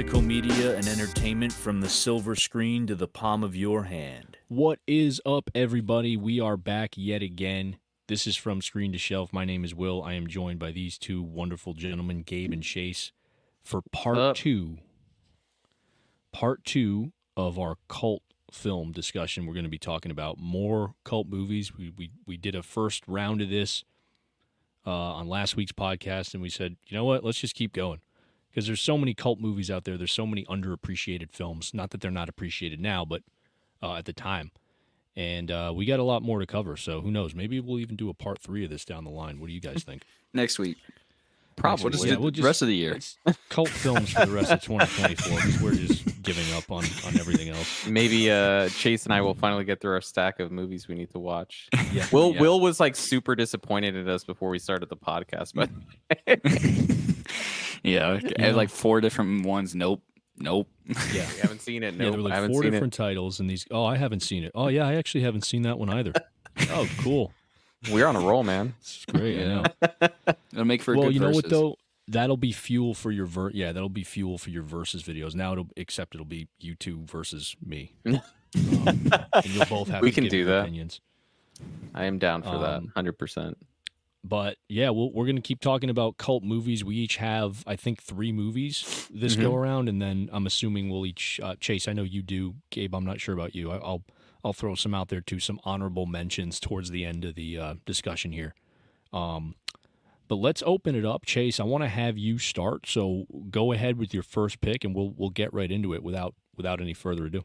physical media and entertainment from the silver screen to the palm of your hand. What is up, everybody? We are back yet again. This is from Screen to Shelf. My name is Will. I am joined by these two wonderful gentlemen, Gabe and Chase, for part Up. two. Part two of our cult film discussion. We're going to be talking about more cult movies. We we we did a first round of this uh, on last week's podcast, and we said, you know what? Let's just keep going because there's so many cult movies out there. There's so many underappreciated films. Not that they're not appreciated now, but uh, at the time. And uh, we got a lot more to cover. So who knows? Maybe we'll even do a part three of this down the line. What do you guys think? next week. Probably. We'll just Yeah, do we'll the just- rest of the year. Cult films for the rest of 2024 because we're just giving up on, on everything else. Maybe uh, Chase and I will finally get through our stack of movies we need to watch. Yeah. Will yeah. Will was like super disappointed at us before we started the podcast, but yeah. Yeah. like four different ones. Nope, nope. Yeah. we haven't seen it. Yeah, there were like four different titles, and these. Oh, I haven't seen it. Oh, yeah, I actually haven't seen that one either. oh, cool. We're on a roll, man. It's great. Know. It'll make for well, good you know what though? That'll be fuel for your ver. Yeah, that'll be fuel for your versus videos. Now it'll except it'll be you two versus me. Um, and you'll both have. We can do that. Opinions. I am down for that, Um, hundred percent. But yeah, we'll, we're going to keep talking about cult movies. We each have, I think, three movies this go around, and then I'm assuming we'll each. Uh, Chase, I know you do. Gabe, I'm not sure about you. I, I'll I'll throw some out there too, some honorable mentions towards the end of the uh, discussion here. Um, but let's open it up, Chase. I want to have you start. So go ahead with your first pick, and we'll we'll get right into it without without any further ado.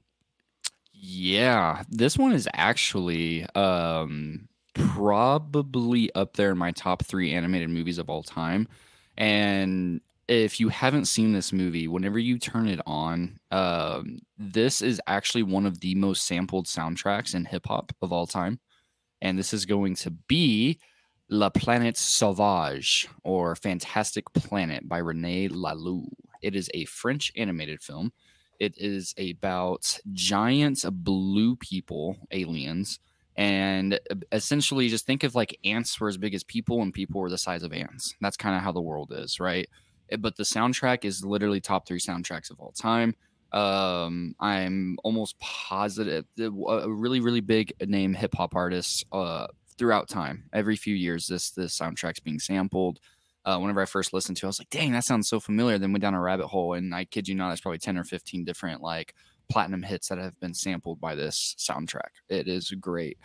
Yeah, this one is actually um, probably up there in my top three animated movies of all time. And if you haven't seen this movie, whenever you turn it on, um, this is actually one of the most sampled soundtracks in hip hop of all time. And this is going to be La Planète Sauvage or Fantastic Planet by Rene Laloux. It is a French animated film. It is about giant blue people, aliens, and uh, essentially just think of like ants were as big as people and people were the size of ants. That's kind of how the world is, right? Uh, But the soundtrack is literally top three soundtracks of all time. Um, I'm almost positive a really, really big name hip hop artists uh, throughout time. Every few years, this this soundtrack's being sampled uh, whenever I first listened to it, I was like, dang, that sounds so familiar. Then went down a rabbit hole, and I kid you not, it's probably 10 or 15 different like platinum hits that have been sampled by this soundtrack. It is great.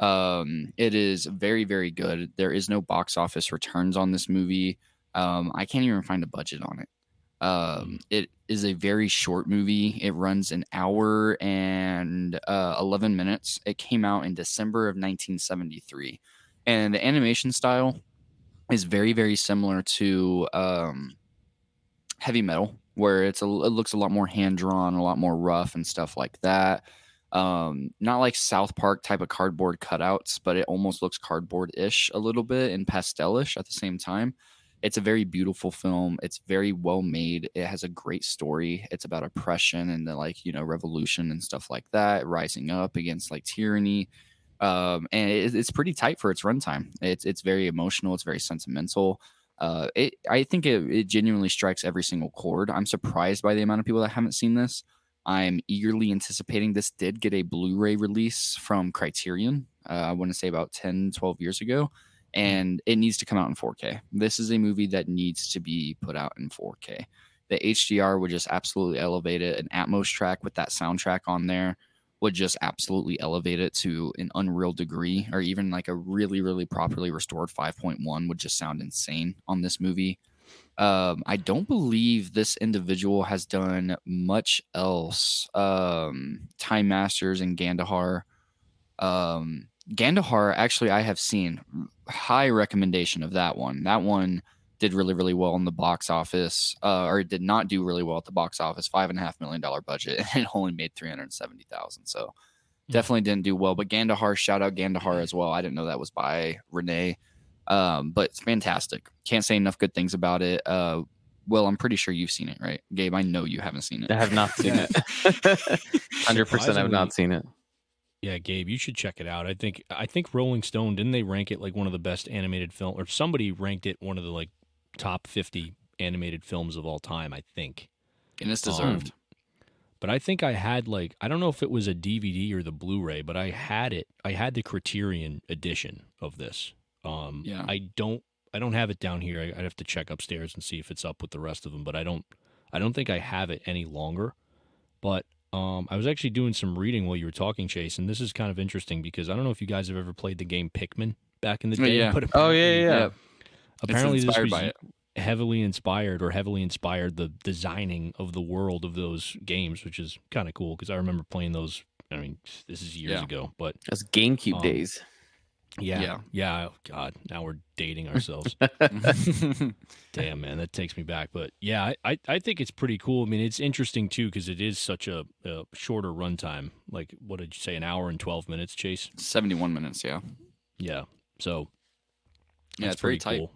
Um, it is very, very good. There is no box office returns on this movie. Um, I can't even find a budget on it. Um, it is a very short movie. It runs an hour and uh, 11 minutes. It came out in December of 1973. And the animation style is very very similar to um, heavy metal where it's a, it looks a lot more hand drawn a lot more rough and stuff like that um, not like south park type of cardboard cutouts but it almost looks cardboard-ish a little bit and pastel-ish at the same time it's a very beautiful film it's very well made it has a great story it's about oppression and the like you know revolution and stuff like that rising up against like tyranny um, and it, it's pretty tight for its runtime. It's it's very emotional. It's very sentimental. Uh, it I think it, it genuinely strikes every single chord. I'm surprised by the amount of people that haven't seen this. I'm eagerly anticipating this did get a Blu-ray release from Criterion. Uh, I want to say about 10, 12 years ago, and it needs to come out in 4K. This is a movie that needs to be put out in 4K. The HDR would just absolutely elevate it. An Atmos track with that soundtrack on there would just absolutely elevate it to an unreal degree, or even like a really, really properly restored 5.1 would just sound insane on this movie. Um, I don't believe this individual has done much else. Um, Time Masters and Gandahar. Um, Gandahar, actually, I have seen high recommendation of that one. That one did really, really well in the box office, uh, or did not do really well at the box office. Five and a half million dollar budget, and it only made three hundred seventy thousand. So Hmm. definitely didn't do well. But Gandahar, shout out Gandahar as well. I didn't know that was by Renee, um, but it's fantastic. Can't say enough good things about it. Uh, well, I'm pretty sure you've seen it, right, Gabe? I know you haven't seen it. I have not seen it. Hundred percent, I've not seen it. Yeah, Gabe, you should check it out. I think I think Rolling Stone didn't they rank it like one of the best animated film or somebody ranked it one of the like top 50 animated films of all time, I think. And it's Um, deserved. but I think I had like I don't know if it was a DVD or the Blu-ray, but I had it. I had the Criterion edition of this. Um, Yeah. I don't. I don't have it down here. I, I'd have to check upstairs and see if it's up with the rest of them. But I don't. I don't think I have it any longer. But um, I was actually doing some reading while you were talking, Chase, and this is kind of interesting because I don't know if you guys have ever played the game Pikmin back in the Oh, day. yeah. But Oh yeah, yeah. yeah. Yep. Apparently, it's this was by it. heavily inspired or heavily inspired the designing of the world of those games, which is kind of cool because I remember playing those. I mean, this is years Yeah. ago, but That's GameCube Um, days. yeah, Yeah. yeah, oh, God, now we're dating ourselves. Damn, man, that takes me back. But yeah, I, I, I think it's pretty cool. I mean, it's interesting too because it is such a, a shorter runtime. Like, what did you say? An hour and twelve minutes, Chase? 71 minutes, yeah. Yeah. So Yeah, it's very pretty tight. cool.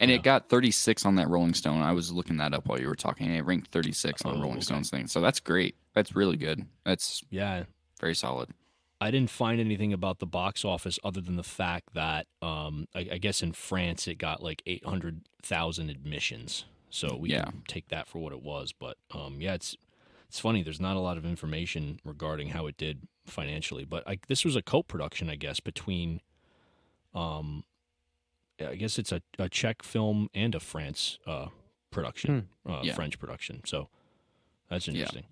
And Yeah. it got 36 on that Rolling Stone. I was looking that up while you were talking. and It ranked 36 on Oh, Rolling okay. Stone's thing. So that's great. That's really good. That's Yeah, very solid. I didn't find anything about the box office other than the fact that um, I, I guess in France it got like eight hundred thousand admissions. So we Yeah. can take that for what it was. But um, yeah, it's it's funny. There's not a lot of information regarding how it did financially. But I, this was a co-production, I guess, between um, I guess it's a, a Czech film and a France uh, production, uh, Yeah. French production. So that's Yeah. interesting.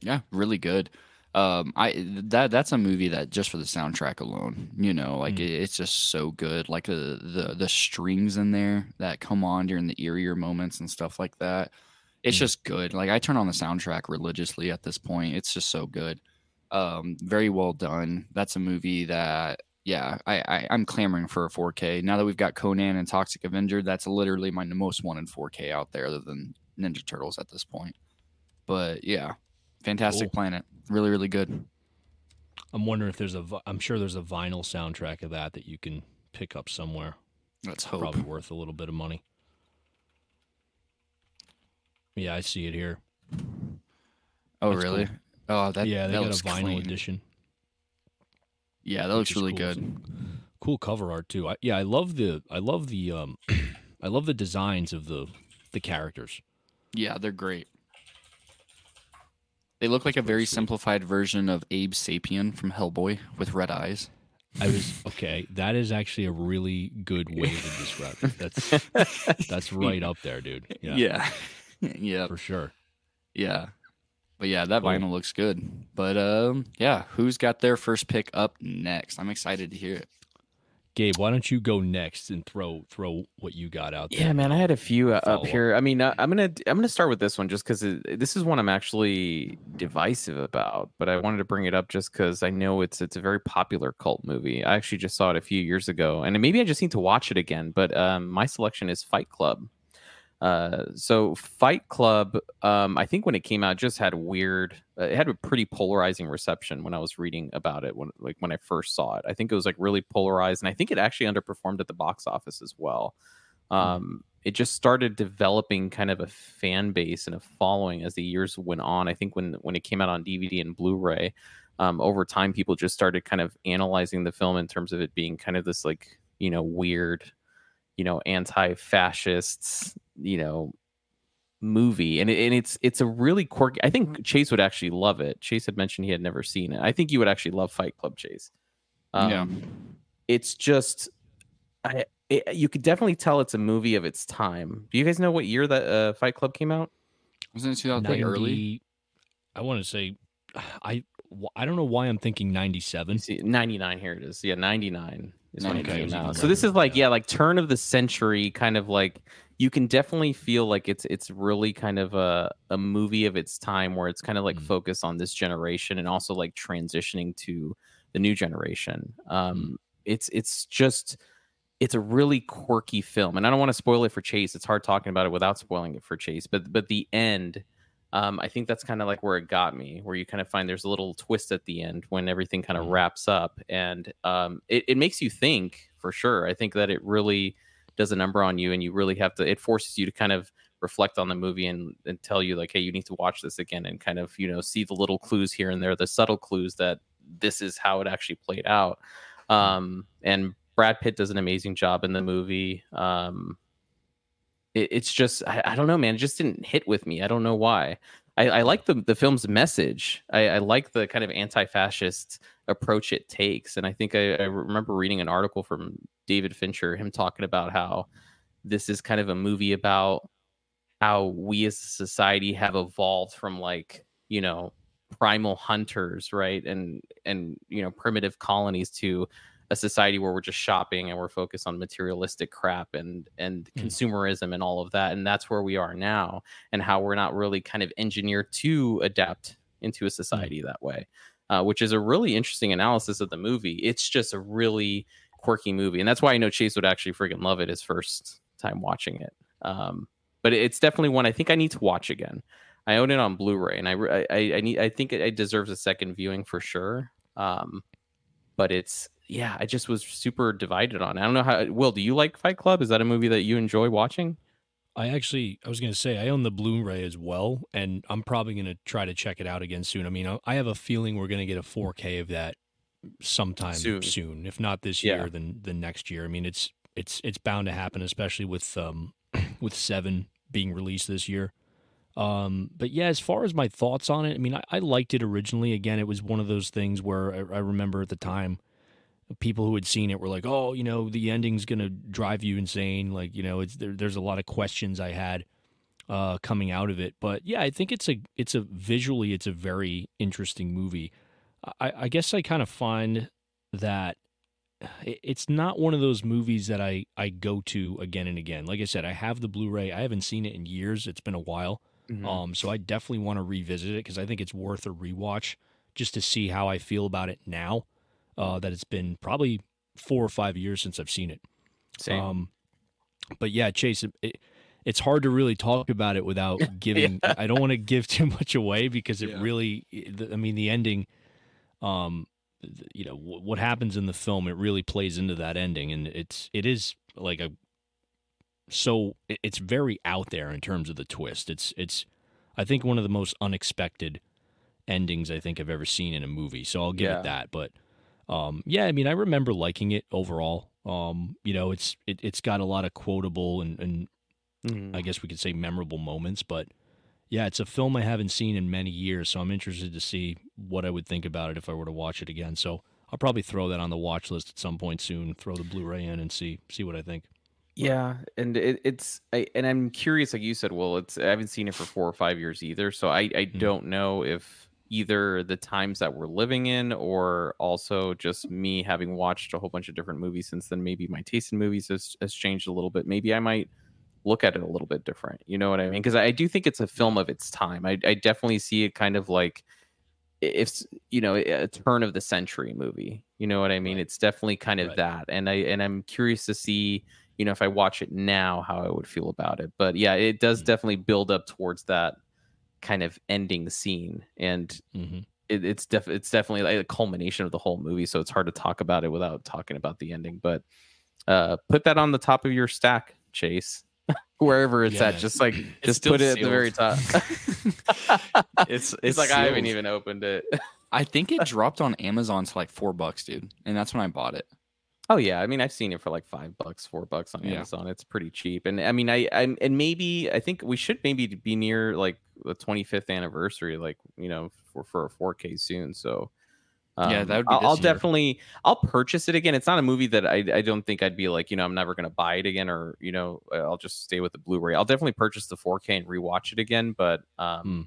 Yeah, really good. Um, I that that's a movie that just for the soundtrack alone, you know, like Mm. it, it's just so good. Like the the the strings in there that come on during the eerier moments and stuff like that. It's Mm. just good. Like I turn on the soundtrack religiously at this point. It's just so good. Um, very well done. That's a movie that yeah, I, I I'm clamoring for a 4K now that we've got Conan and Toxic Avenger. That's literally my most wanted 4K out there, other than Ninja Turtles at this point. But yeah, Fantastic Cool. Planet. Really, really good. I'm wondering if there's a. I'm sure there's a vinyl soundtrack of that that you can pick up somewhere. Let's. Probably worth a little bit of money. Yeah, I see it here. oh, that's really? cool. Oh, that yeah, they that got a vinyl clean. edition. Yeah, that looks really cool. good. Cool cover art too. I, yeah, I love the. I love the. Um, I love the designs of the the characters. Yeah, they're great. They look like a very sweet. simplified version of Abe Sapien from Hellboy with red eyes. I was okay. That is actually a really good way to describe it. That's that's right up there, dude. Yeah, yeah, yeah, for sure. yeah. But yeah, that Cool. vinyl looks good. But um, yeah, who's got their first pick up next? I'm excited to hear it. Gabe, why don't you go next and throw throw what you got out there? Yeah, man, I had a few uh, up up. here. I mean, uh, I'm gonna I'm gonna start with this one just because this is one I'm actually divisive about, but I wanted to bring it up just because I know it's it's a very popular cult movie. I actually just saw it a few years ago, and maybe I just need to watch it again. But um, my selection is Fight Club. Uh, so Fight Club, um, I think when it came out, just had weird. Uh, it had a pretty polarizing reception when I was reading about it. When like when I first saw it, I think it was like really polarized, and I think it actually underperformed at the box office as well. Um, it just started developing kind of a fan base and a following as the years went on. I think when when it came out on DVD and Blu-ray, um, over time people just started kind of analyzing the film in terms of it being kind of this like you know weird, you know anti-fascists, you know movie. And, it, and it's it's a really quirky i think chase would actually love it. Chase had mentioned he had never seen it. I think you would actually love fight club chase. Yeah. it's just i it, you could definitely tell it's a movie of its time. Do you guys know what year that uh, fight club came out? Wasn't it 2000 early? I want to say, I I don't know why I'm thinking 97. See, 99 here it is. Yeah 99 is when it came out so this is like yeah. like turn of the century kind of like you can definitely feel like it's it's really kind of a, a movie of its time where it's kind of like Mm. focused on this generation and also like transitioning to the new generation. Um it's it's just it's a really quirky film. And i don't want to spoil it for chase. It's hard talking about it without spoiling it for chase. But but the end um, I think that's kind of like where it got me, where you kind of find there's a little twist at the end when everything kind of Mhm. wraps up, and um, it, it makes you think for sure. I think that it really does a number on you, and you really have to. It forces you to kind of reflect on the movie and, and tell you like, hey, you need to watch this again, and kind of you know see the little clues here and there, the subtle clues that this is how it actually played out. Um, and Brad Pitt does an amazing job in the movie. Um, it, it, it's just I, I don't know, man. It just didn't hit with me. I don't know why. I, I like the the film's message. I, I like the kind of anti-fascist approach it takes, and I think I, I remember reading an article from David Fincher, him talking about how this is kind of a movie about how we as a society have evolved from like you know primal hunters right and and you know primitive colonies to a society where we're just shopping and we're focused on materialistic crap and and Mm. consumerism and all of that and that's where we are now and how we're not really kind of engineered to adapt into a society that way uh, which is a really interesting analysis of the movie. It's just a really quirky movie and that's why i know chase would actually freaking love it his first time watching it um, but it's definitely one i think i need to watch again. I own it on blu-ray and i i, I need i think it, it deserves a second viewing for sure um, but it's yeah i just was super divided on it. i don't know how will do you like fight club is that a movie that you enjoy watching I actually, I was going to say, I own the Blu-ray as well, and I'm probably going to try to check it out again soon. I mean, I- I have a feeling we're going to get a 4K of that sometime Soon. soon, if not this Yeah. year, then the next year. I mean, it's it's it's bound to happen, especially with um with Seven being released this year. Um, but yeah, as far as my thoughts on it, I mean, I, I liked it originally. Again, it was one of those things where I, I remember at the time, people who had seen it were like, "Oh, you know, the ending's gonna drive you insane." Like, you know, it's there, there's a lot of questions I had uh, coming out of it. But yeah, I think it's a it's a visually it's a very interesting movie. I, I guess I kind of find that it's not one of those movies that I I go to again and again. Like I said, I have the Blu-ray. I haven't seen it in years. It's been a while. Um, so I definitely want to revisit it because I think it's worth a rewatch just to see how I feel about it now. Uh, that it's been probably four or five years since I've seen it. Same. Um, but yeah, Chase, it, it, it's hard to really talk about it without giving. I don't want to give too much away because it Yeah. really. I mean, the ending. Um, you know wh- what happens in the film. It really plays into that ending, and it's it is like a. So it's very out there in terms of the twist. It's it's, I think one of the most unexpected endings I think I've ever seen in a movie. So I'll give Yeah. it that. But um, yeah, I mean, I remember liking it overall. Um, you know, it's it, it's got a lot of quotable and, and Mhm. I guess we could say memorable moments, but yeah, it's a film I haven't seen in many years, so I'm interested to see what I would think about it if I were to watch it again. So I'll probably throw that on the watch list at some point soon. Throw the Blu-ray in and see see what I think. Yeah, and it, it's I, and I'm curious, like you said, well, it's I haven't seen it for four or five years either, so I I don't know if either the times that we're living in or also just me having watched a whole bunch of different movies since then, maybe my taste in movies has has changed a little bit. Maybe I might look at it a little bit different. You know what I mean? Because I do think it's a film of its time. I I definitely see it kind of like if you know a turn of the century movie. You know what I mean? Right. It's definitely kind of Right. that, and I and I'm curious to see you know if I watch it now how I would feel about it. But yeah, it does Mm. definitely build up towards that kind of ending scene, and hmm it, it's def it's definitely like a culmination of the whole movie. So it's hard to talk about it without talking about the ending. But uh, put that on the top of your stack, Chase. Wherever it's Yeah, at, just like It's just still put it at the very top. It's it's like I haven't even opened it. I think it dropped on Amazon to like four bucks, dude, and that's when I bought it. Oh yeah, I mean I've seen it for like five bucks, four bucks on Yeah. Amazon. It's pretty cheap, and I mean I, I and maybe I think we should maybe be near like the 25th anniversary, like you know for for a 4K soon. So Yeah, um, that would be I'll, I'll definitely I'll purchase it again. It's not a movie that I I don't think I'd be like you know I'm never gonna buy it again or you know I'll just stay with the Blu-ray. I'll definitely purchase the 4K and rewatch it again, but um. Hmm.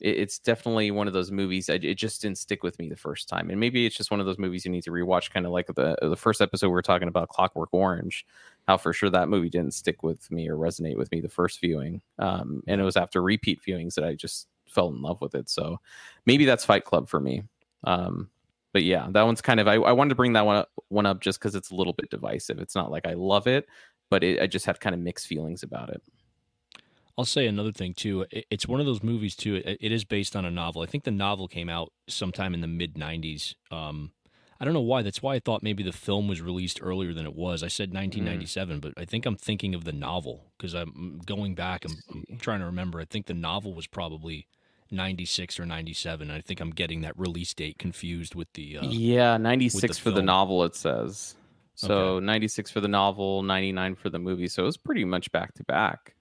It- It's definitely one of those movies. I, it just didn't stick with me the first time, and maybe it's just one of those movies you need to rewatch. Kind of like the the first episode we were talking about, Clockwork Orange. How for sure that movie didn't stick with me or resonate with me the first viewing, um, and it was after repeat viewings that I just fell in love with it. So maybe that's Fight Club for me. Um, but yeah, that one's kind of I, I wanted to bring that one up, one up just because it's a little bit divisive. It's not like I love it, but it, I just had kind of mixed feelings about it. I'll say another thing too. It's one of those movies too. It, is based on a novel. I think the novel came out sometime in the mid '90s. Um, I don't know why. That's why I thought maybe the film was released earlier than it was. I said 1997, but I think I'm thinking of the novel because I'm going back. I'm, I'm trying to remember. I think the novel was probably 96 or 97. I think I'm getting that release date confused with the. Uh, yeah, ninety six the for the novel. It says. So 96 for the novel, 99 for the movie. So it was pretty much back to back.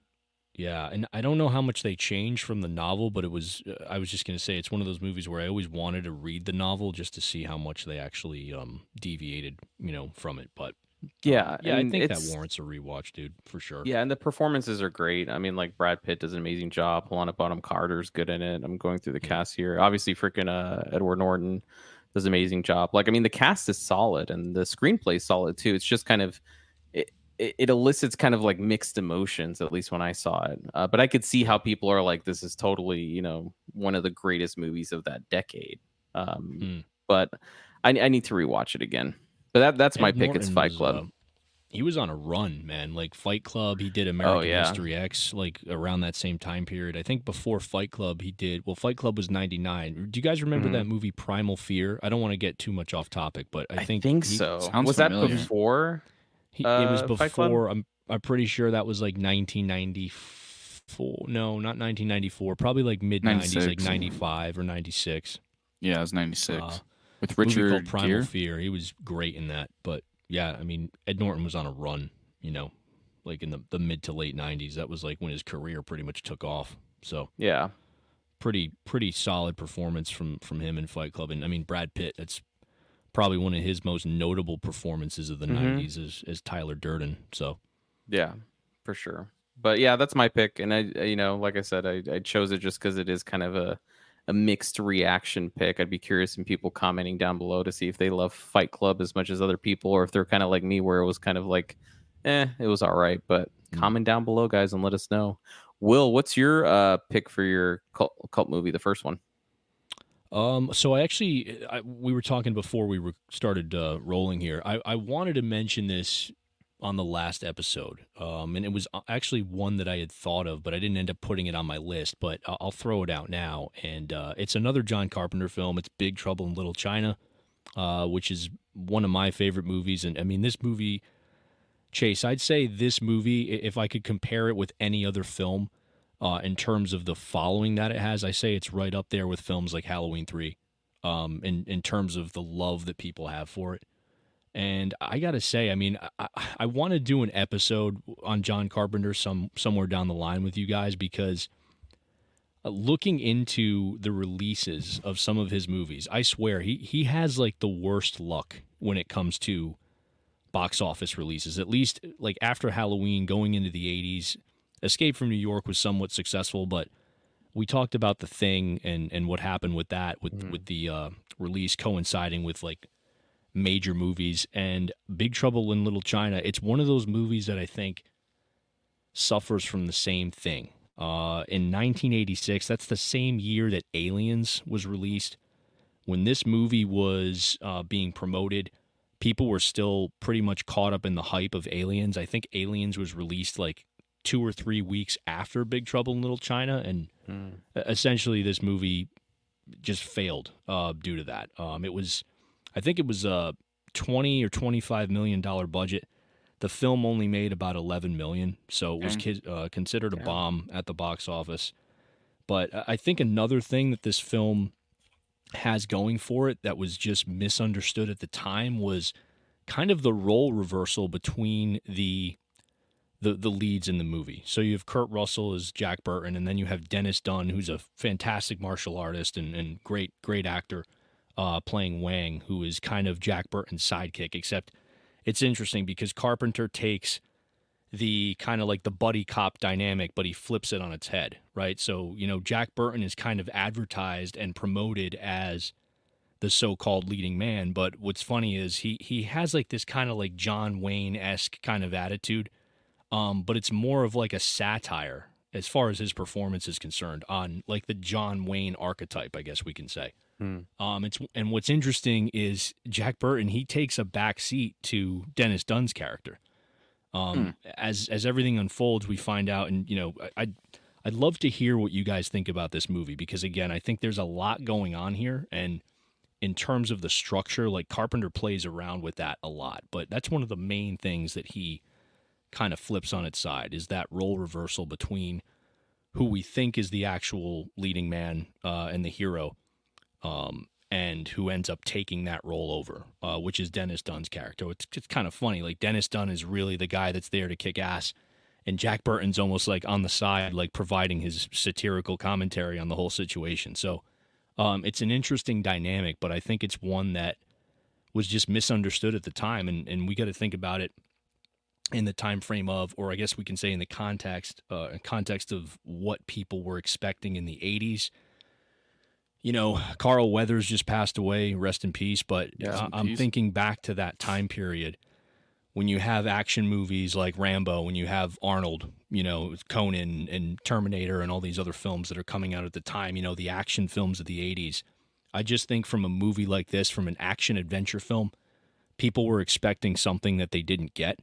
Yeah, and I don't know how much they changed from the novel, but it was. Uh, I was just gonna say it's one of those movies where I always wanted to read the novel just to see how much they actually um, deviated, you know, from it. But Yeah, yeah, I think that warrants a rewatch, dude, for sure. Yeah, and the performances are great. I mean, like Brad Pitt does an amazing job. Helena Bonham Carter's good in it. I'm going through the Yeah. cast here. Obviously, freaking uh, Edward Norton does an amazing job. Like, I mean, the cast is solid and the screenplay is solid too. It's just kind of it, it, it elicits kind of like mixed emotions, at least when I saw it. Uh, but I could see how people are like, this is totally, you know, one of the greatest movies of that decade. Um, Hmm. But I, I need to rewatch it again. But that that's my Ed pick. It's Norton Fight was, Club. uh, he was on a run, man. Like Fight Club, he did American Oh, yeah. History X, like around that same time period. I think before Fight Club, he did. Well, Fight Club was '99. Do you guys remember Mhm. that movie Primal Fear? I don't want to get too much off topic, but I think I he- so. Was familiar. that before? He, it was Uh, Fight Club? before. I'm I'm pretty sure that was like 1994. No, not 1994. Probably like mid 90s, like 96. 95 or 96. Yeah, it was 96. Uh, With movie Richard Primal Gere. Fear. He was great in that. But yeah, I mean, Ed Norton was on a run. You know, like in the the mid to late 90s. That was like when his career pretty much took off. So Yeah. pretty pretty solid performance from from him in Fight Club. And I mean, Brad Pitt. That's probably one of his most notable performances of the Mhm. 90s is, is Tyler Durden. So. Yeah, for sure. But yeah, that's my pick, and I, you know, like I said, I, I chose it just because it is kind of a a mixed reaction pick. I'd be curious in people commenting down below to see if they love Fight Club as much as other people, or if they're kind of like me, where it was kind of like, eh, it was all right. But Mm. comment down below, guys, and let us know. Will, what's your uh pick for your cult, cult movie, the first one? Um, so I actually, I, we were talking before we started uh, rolling here. I, I wanted to mention this on the last episode, um, and it was actually one that I had thought of, but I didn't end up putting it on my list. But I'll, I'll throw it out now, and uh, it's another John Carpenter film. It's Big Trouble in Little China, uh, which is one of my favorite movies. And I mean, this movie, Chase, I'd say this movie, if I could compare it with any other film, uh, in terms of the following that it has, I say it's right up there with films like Halloween Three, um, in in terms of the love that people have for it. And I gotta say, I mean, I, I want to do an episode on John Carpenter some somewhere down the line with you guys because uh, looking into the releases of some of his movies, I swear he he has like the worst luck when it comes to box office releases. At least like after Halloween, going into the '80s, Escape from New York was somewhat successful, but we talked about the thing and and what happened with that with Mhm. with the uh, release coinciding with like major movies and Big Trouble in Little China. It's one of those movies that I think suffers from the same thing. Uh, in 1986, that's the same year that Aliens was released. When this movie was uh, being promoted, people were still pretty much caught up in the hype of Aliens. I think Aliens was released like two or three weeks after Big Trouble in Little China, and E-, essentially this movie just failed uh, due to that. Um, it was, I think it was a twenty or twenty-five million dollar budget. The film only made about eleven million, so it was uh, considered a Yeah. bomb at the box office. But I think another thing that this film has going for it that was just misunderstood at the time was kind of the role reversal between the the the leads in the movie. So you have Kurt Russell as Jack Burton, and then you have Dennis Dun, who's a fantastic martial artist and, and great great actor, uh, playing Wang, who is kind of Jack Burton's sidekick. Except it's interesting because Carpenter takes the kind of like the buddy cop dynamic, but he flips it on its head, right? So you know Jack Burton is kind of advertised and promoted as the so-called leading man, but what's funny is he he has like this kind of like John Wayne esque kind of attitude um, but it's more of like a satire as far as his performance is concerned on like the John Wayne archetype, I guess we can say. Hmm. Um, it's and what's interesting is Jack Burton he takes a back seat to Dennis Dun's character. Um, as as everything unfolds, we find out, and you know, I, I'd I'd love to hear what you guys think about this movie because again, I think there's a lot going on here, and in terms of the structure, like Carpenter plays around with that a lot, but that's one of the main things that he kind of flips on its side is that role reversal between who we think is the actual leading man uh, and the hero, um, and who ends up taking that role over, uh, which is Dennis Dun's character. It's, it's kind of funny. Like Dennis Dun is really the guy that's there to kick ass, and Jack Burton's almost like on the side, like providing his satirical commentary on the whole situation. So um, it's an interesting dynamic, but I think it's one that was just misunderstood at the time, and and we got to think about it in the time frame of, or I guess we can say in the context, uh, context of what people were expecting in the '80s. You know, Carl Weathers just passed away, rest in peace. But Yeah. I- peace. thinking back to that time period when you have action movies like Rambo, when you have Arnold, you know, Conan and Terminator and all these other films that are coming out at the time, you know, the action films of the 80s. I just think from a movie like this, from an action adventure film, people were expecting something that they didn't get.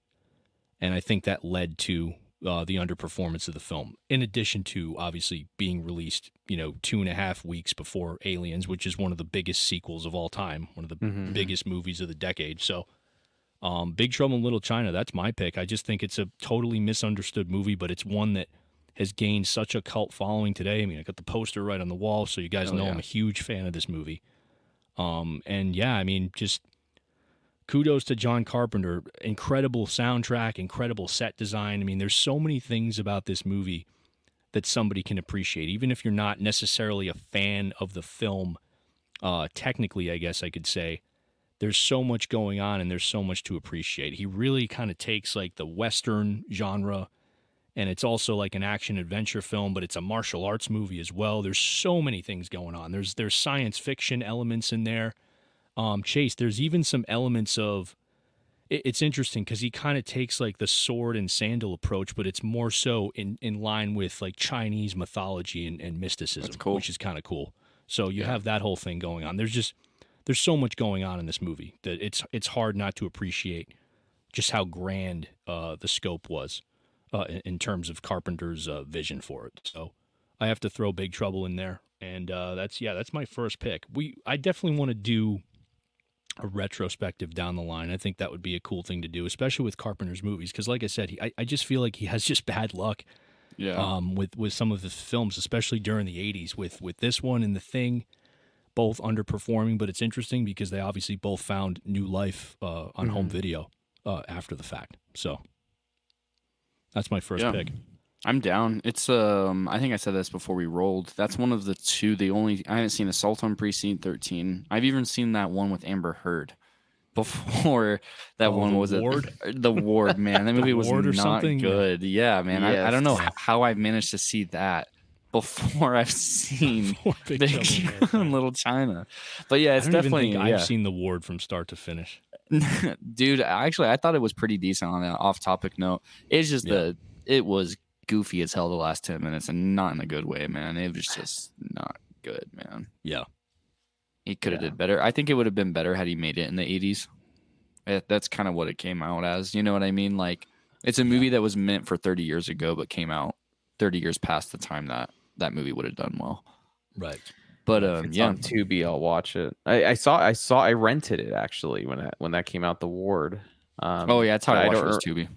And I think that led to uh, the underperformance of the film, in addition to obviously being released, you know, two and a half weeks before Aliens, which is one of the biggest sequels of all time, one of the Mhm. biggest movies of the decade. So, um, Big Trouble in Little China, that's my pick. I just think it's a totally misunderstood movie, but it's one that has gained such a cult following today. I mean, I got the poster right on the wall, so you guys Oh, know yeah. I'm a huge fan of this movie. Um, and yeah, I mean, just kudos to John Carpenter. Incredible soundtrack, incredible set design. I mean, there's so many things about this movie that somebody can appreciate, even if you're not necessarily a fan of the film. Uh, technically, I guess I could say there's so much going on and there's so much to appreciate. He really kind of takes like the Western genre and it's also like an action adventure film, but it's a martial arts movie as well. There's so many things going on. There's there's science fiction elements in there. Um, Chase, there's even some elements of. it- It's interesting because he kind of takes like the sword and sandal approach, but it's more so in, in line with like Chinese mythology and, and mysticism, cool. which is kind of cool. So you have that whole thing going on. There's just there's so much going on in this movie that it's it's hard not to appreciate just how grand uh, the scope was uh, in, in terms of Carpenter's uh, vision for it. So I have to throw Big Trouble in there, and uh, that's yeah, that's my first pick. We I definitely want to do a retrospective down the line. I think that would be a cool thing to do, especially with Carpenter's movies, because like I said, he, I I just feel like he has just bad luck Yeah. um, with with some of his films, especially during the '80s. With with this one and the Thing, both underperforming, but it's interesting because they obviously both found new life uh, on home Mhm. video uh, after the fact. So that's my first Yeah. pick. I'm down. It's um I think I said this before we rolled. That's one of the two the only I haven't seen Assault on Precinct 13. I've even seen that one with Amber Heard before that Oh, one The was it- Ward? the Ward, man. That movie was Ward or not something? good. Yeah, man. I, I don't know how I've managed to see that before I've seen Before Big Big Trouble Little China. But yeah, it's I don't even definitely think yeah. I've seen the Ward from start to finish. dude actually i thought it was pretty decent on an off topic note it's just Yeah. the it was goofy as hell the last 10 minutes and not in a good way man it was just not good man Yeah. he could have Yeah. did better i think it would have been better had he made it in the 80s Eh, that's kind of what it came out as you know what i mean like it's a movie that was meant for 30 years ago but came out 30 years past the time that that movie would have done well Right. but um it's yeah on Tubi, I'll watch it. I, I saw, I saw, I rented it actually when that when that came out. The Ward. Um, oh yeah that's how i, I watched it was re- Tubi.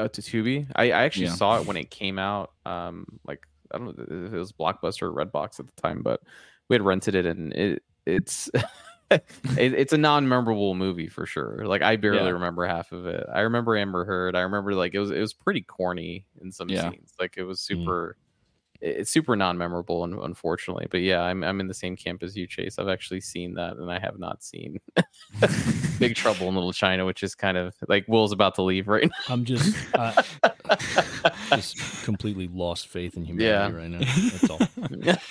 Oh, to Tubi. I, I actually Yeah. saw it when it came out. Um, like I don't know if it was Blockbuster or Redbox at the time, but we had rented it, and it it's it, it's a non-memorable movie for sure. Like I barely Yeah. remember half of it. I remember Amber Heard. I remember like it was it was pretty corny in some Yeah. scenes. Like it was Mm. super. It's super non-memorable, un- unfortunately. But yeah, I'm I'm in the same camp as you, Chase. I've actually seen that, and I have not seen Big Trouble in Little China, which is kind of like Will's about to leave right now. I'm just uh, just completely lost faith in humanity right now. That's all.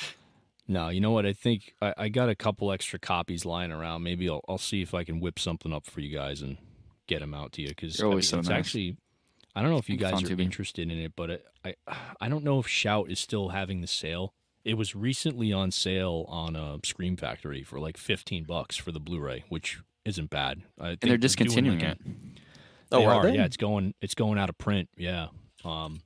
No, you know what? I think I, I got a couple extra copies lying around. Maybe I'll, I'll see if I can whip something up for you guys and get them out to you because You're always so it's nice. actually. I don't know if you guys are to interested in it, but it, I I don't know if Shout is still having the sale. It was recently on sale on uh, Scream Factory for like fifteen bucks for the Blu-ray, which isn't bad. I think and they're doing, discontinuing like, it They Oh, are are. they? Yeah, it's going. It's going out of print. Yeah. Um,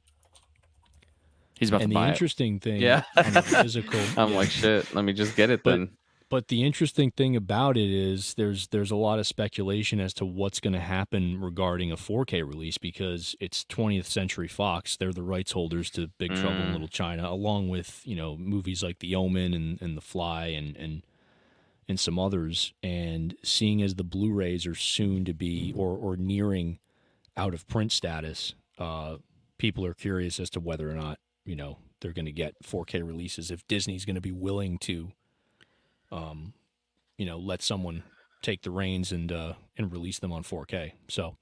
he's about and to the buy it interesting thing, Yeah. on the physical. I'm yeah. like, shit. Let me just get it But- then. But the interesting thing about it is there's there's a lot of speculation as to what's going to happen regarding a 4K release because it's 20th Century Fox. They're the rights holders to Big Trouble in Mm. Little China, along with you know movies like The Omen and, and The Fly and and and some others. And seeing as the Blu-rays are soon to be or or nearing out of print status, uh, people are curious as to whether or not you know they're going to get 4K releases. If Disney's going to be willing to, um, you know, let someone take the reins and uh, and release them on 4K. So,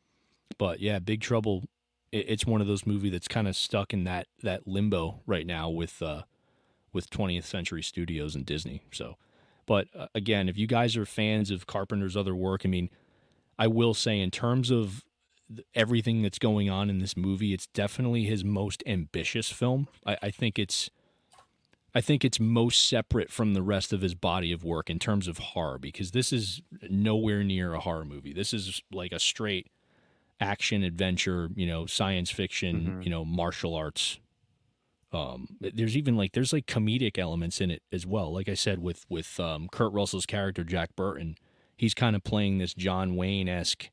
but yeah, Big Trouble. It, it's one of those movies that's kind of stuck in that that limbo right now with uh, with 20th Century Studios and Disney. So, but uh, again, if you guys are fans of Carpenter's other work, I mean, I will say in terms of everything that's going on in this movie, it's definitely his most ambitious film. I, I think it's I think it's most separate from the rest of his body of work in terms of horror because this is nowhere near a horror movie. This is like a straight action adventure, you know, science fiction, Mhm. you know, martial arts. Um, there's even like there's like comedic elements in it as well. Like I said, with with um, Kurt Russell's character Jack Burton, he's kind of playing this John Wayne esque,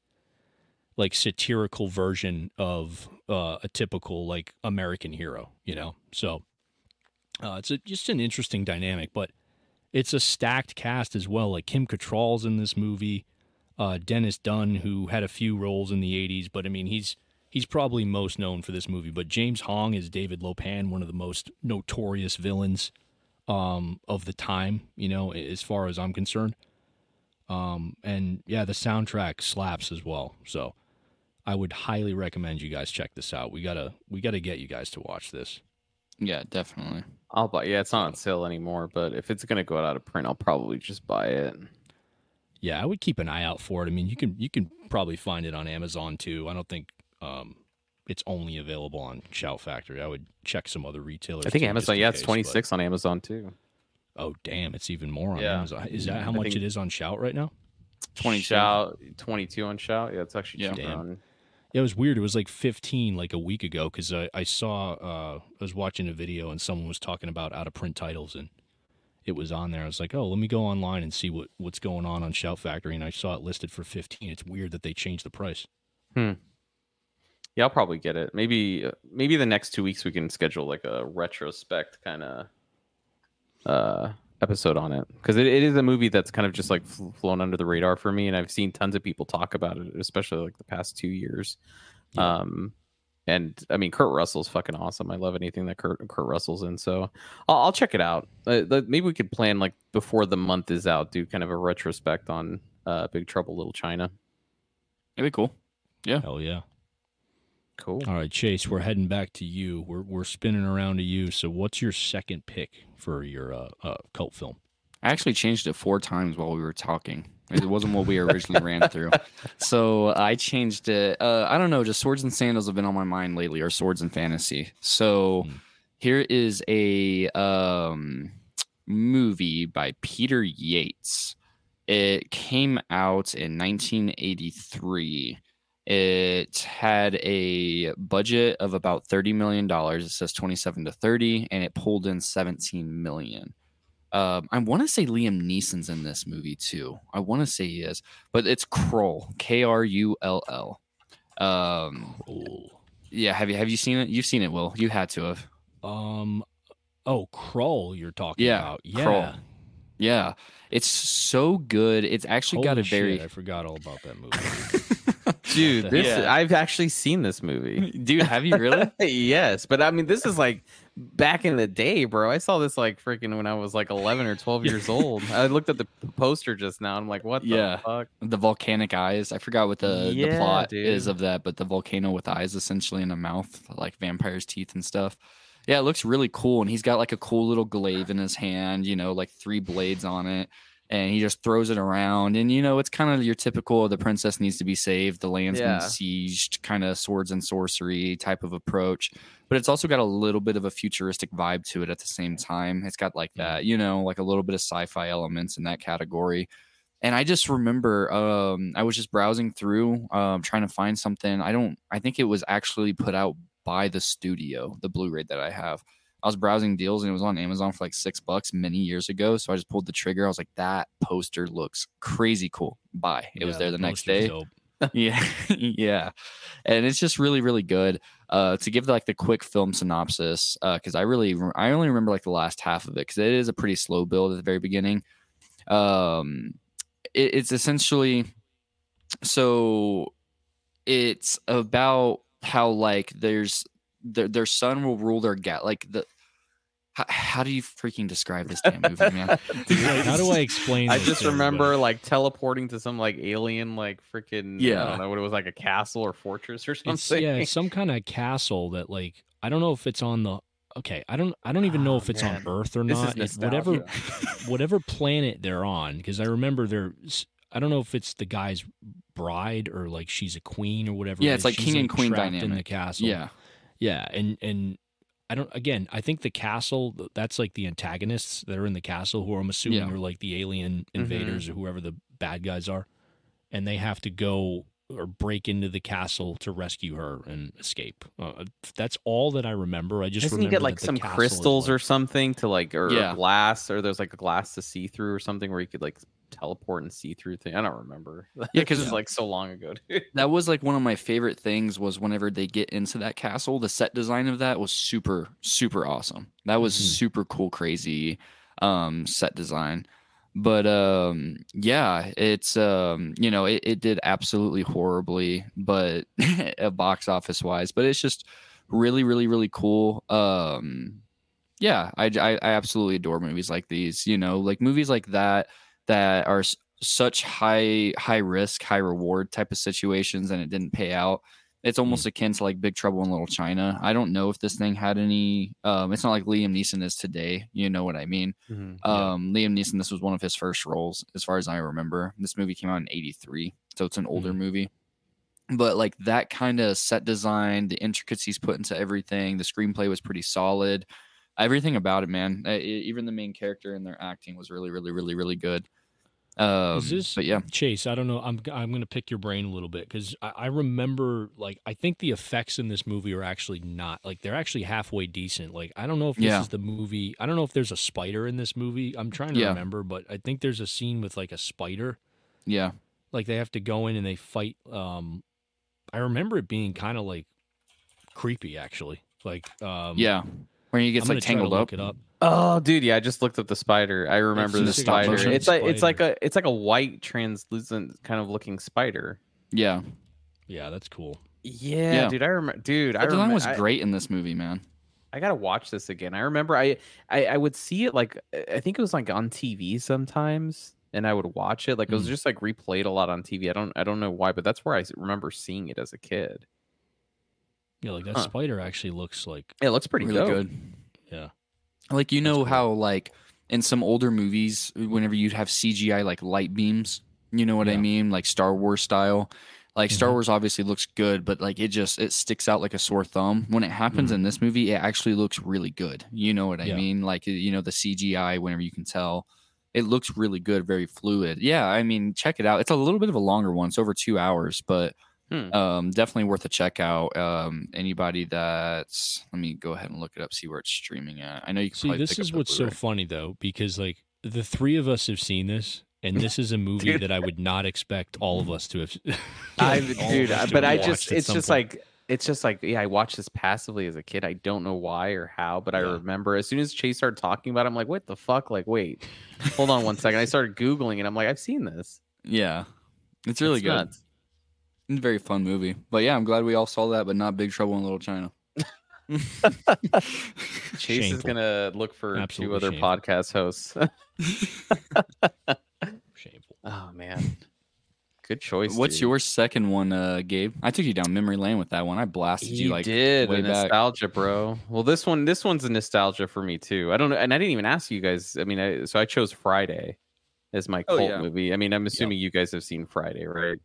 like satirical version of uh, a typical like American hero, you know. So uh, it's a, just an interesting dynamic, but it's a stacked cast as well. Like Kim Cattrall's in this movie, uh, Dennis Dun, who had a few roles in the '80s, but I mean he's he's probably most known for this movie. But James Hong is David Lo Pan, one of the most notorious villains um, of the time. You know, as far as I'm concerned. Um, and yeah, the soundtrack slaps as well. So I would highly recommend you guys check this out. We gotta we gotta get you guys to watch this. Yeah, definitely. I'll buy. Yeah, it's not on sale anymore, but if it's gonna go out of print, I'll probably just buy it. Yeah, I would keep an eye out for it. I mean, you can you can probably find it on Amazon too. I don't think um, it's only available on Shout Factory. I would check some other retailers. I think too, Amazon. Yeah, it's case, but- twenty six on Amazon too. Oh damn, it's even more on Yeah. Amazon. Is that how I much it is on Shout right now? 22. Shout twenty two on Shout. Yeah, it's actually Yeah. cheaper Damn. on. It was weird. It was like 15 like a week ago because I, I saw uh, I was watching a video and someone was talking about out of print titles and it was on there. I was like, oh, let me go online and see what what's going on on Shout Factory, and I saw it listed for 15. It's weird that they changed the price. Yeah, I'll probably get it. Maybe uh, maybe the next two weeks we can schedule like a retrospect kind of uh episode on it because it, it is a movie that's kind of just like fl- flown under the radar for me, and I've seen tons of people talk about it, especially like the past two years. Yeah. Um, and I mean, Kurt Russell's fucking awesome. I love anything that Kurt Kurt Russell's in, so I'll, I'll check it out. Uh, let- maybe we could plan like before the month is out, do kind of a retrospect on uh Big Trouble Little China. It'd be cool. Yeah hell yeah! Cool. All right, Chase, we're heading back to you. We're we're spinning around to you. So, what's your second pick for your uh, uh, cult film? I actually changed it four times while we were talking. It wasn't what we originally ran through. So I changed it. Uh, I don't know, just swords and sandals have been on my mind lately, or swords and fantasy. So Hmm. here is a um, movie by Peter Yates. It came out in 1983. It had a budget of about $30 million. It says 27 to 30, and it pulled in 17 million. Um, I want to say Liam Neeson's in this movie too. I want to say he is, but it's Krull, K R U L L. Um, Cool. yeah, have you have you seen it? You've seen it, Will. You had to have. Um, oh, Krull, you're talking Yeah, about? Yeah. Krull. Yeah, it's so good. It's actually got a very shit, I forgot all about that movie. Dude, this hell? I've actually seen this movie. dude. Have you really? yes, but I mean, this is like back in the day, bro. I saw this like freaking when I was like 11 or 12 years old. I looked at the poster just now. I'm like, what the Yeah. fuck? the volcanic eyes. I forgot what the, the plot dude. is of that, but the volcano with eyes essentially in a mouth, like vampire's teeth and stuff. Yeah, it looks really cool. And he's got like a cool little glaive in his hand, you know, like three blades on it. And he just throws it around. And, you know, it's kind of your typical the princess needs to be saved, the land's Yeah. been sieged, kind of swords and sorcery type of approach. But it's also got a little bit of a futuristic vibe to it at the same time. It's got like that, you know, like a little bit of sci fi elements in that category and I just remember um, I was just browsing through, um, trying to find something. I don't. I think it was actually put out by the studio, the Blu-ray that I have. I was browsing deals and it was on Amazon for like six bucks many years ago. So I just pulled the trigger. I was like, that poster looks crazy cool. Buy. It was there the next day yeah yeah and it's just really really good uh to give like the quick film synopsis uh because i really i only remember like the last half of it because it is a pretty slow build at the very beginning Um, it, it's essentially so it's about how like there's their their son will rule their gat like the. How, how do you freaking describe this damn movie, man? How do I explain? I this just to everybody? remember like teleporting to some like alien like freaking yeah, I Yeah. don't know what it was like a castle or fortress or something. It's yeah, it's some kind of castle that like I don't know if it's on the okay. I don't I don't even know Oh, if it's man. on Earth or This is not. Whatever whatever planet they're on because I remember there's I don't know if it's the guy's bride or like she's a queen or whatever. Yeah, it it's like She's, king and queen trapped in the castle. yeah, yeah, and and I don't again. I think the castle that's like the antagonists that are in the castle who I'm assuming Yeah. are like the alien invaders or whoever the bad guys are, and they have to go or break into the castle to rescue her and escape. Uh, that's all that I remember. I just Doesn't he get like some crystals like- or something to like or, or Yeah. glass or there's like a glass to see through or something where you could like teleport and see through thing. I don't remember. Yeah, because 'cause- it's like so long ago. Dude. that was like one of my favorite things was whenever they get into that castle the set design of that was super super awesome that was Mhm. super cool crazy um set design but um yeah it's um you know it, it did absolutely horribly but uh, box office wise but it's just really really really cool um yeah I, I i absolutely adore movies like these you know like movies like that that are such high high risk high reward type of situations and it didn't pay out it's almost akin to like big trouble in little china. I don't know if this thing had any um it's not like liam neeson is today you know what i mean? Yeah. um liam neeson this was one of his first roles as far as i remember. This movie came out in 83 so it's an older movie. But like that kind of set design the intricacies put into everything the screenplay was pretty solid. Everything about it man e- even the main character and their acting was really really really really good um this- but yeah Chase, I don't know. I'm I'm gonna pick your brain a little bit because I, I remember like I think the effects in this movie are actually not like they're actually halfway decent. Like I don't know if this Yeah. is the movie. I don't know if there's a spider in this movie. I'm trying to Yeah. remember, but I think there's a scene with like a spider. yeah Like they have to go in and they fight. Um, I remember it being kind of like creepy actually. Like um, yeah where he I'm gets like tangled up it up. Oh, dude, yeah, I just looked up the spider. I remember the just like a spider. It's like it's like a it's like a white translucent kind of looking spider. yeah Yeah, that's cool. Yeah, Yeah. dude, I remember. Dude, I the design remember. was I, great in this movie man I gotta watch this again. I remember I, I I would see it like I think it was like on TV sometimes, and I would watch it. Like it was Mm. just like replayed a lot on TV. I don't I don't know why, but that's where I remember seeing it as a kid. Yeah, like that Huh. spider actually looks like It looks pretty really good. Yeah. like you know how like in some older movies whenever you'd have cgi like light beams? You know what i mean? Like star wars style. Like star Mhm. wars obviously looks good but like it just it sticks out like a sore thumb. When it happens in this movie it actually looks really good. You know what i Yeah. mean? Like you know the cgi whenever you can tell it looks really good very fluid. Yeah i mean check it out. It's a little bit of a longer one. It's over two hours but Hmm. um definitely worth a check out um anybody that's let me go ahead and look it up see where it's streaming at i know you can See, this is what's so Blu-ray. funny though, because like the three of us have seen this, and this is a movie that I would not expect all of us to have. I, all dude, us I- to but I just it's just point. like it's just like yeah, I watched this passively as a kid. I don't know why or how, but I Yeah. remember as soon as Chase started talking about it, I'm like, what the fuck? Like, wait, hold on one second. I started Googling and I'm like, I've seen this. Yeah. It's really It's good. nuts. It's a very fun movie. But yeah, I'm glad we all saw that, but not Big Trouble in Little China. Chase is gonna look for Absolutely two other shameful. podcast hosts. Shameful. oh man, good choice. What's dude. your second one, uh, Gabe? I took you down memory lane with that one. I blasted You you like did way a back. nostalgia, bro. Well, this one, this one's a nostalgia for me too. I don't know, and I didn't even ask you guys. I mean, I, so I chose Friday as my Oh, cult yeah. movie. I mean, I'm assuming you guys have seen Friday, right?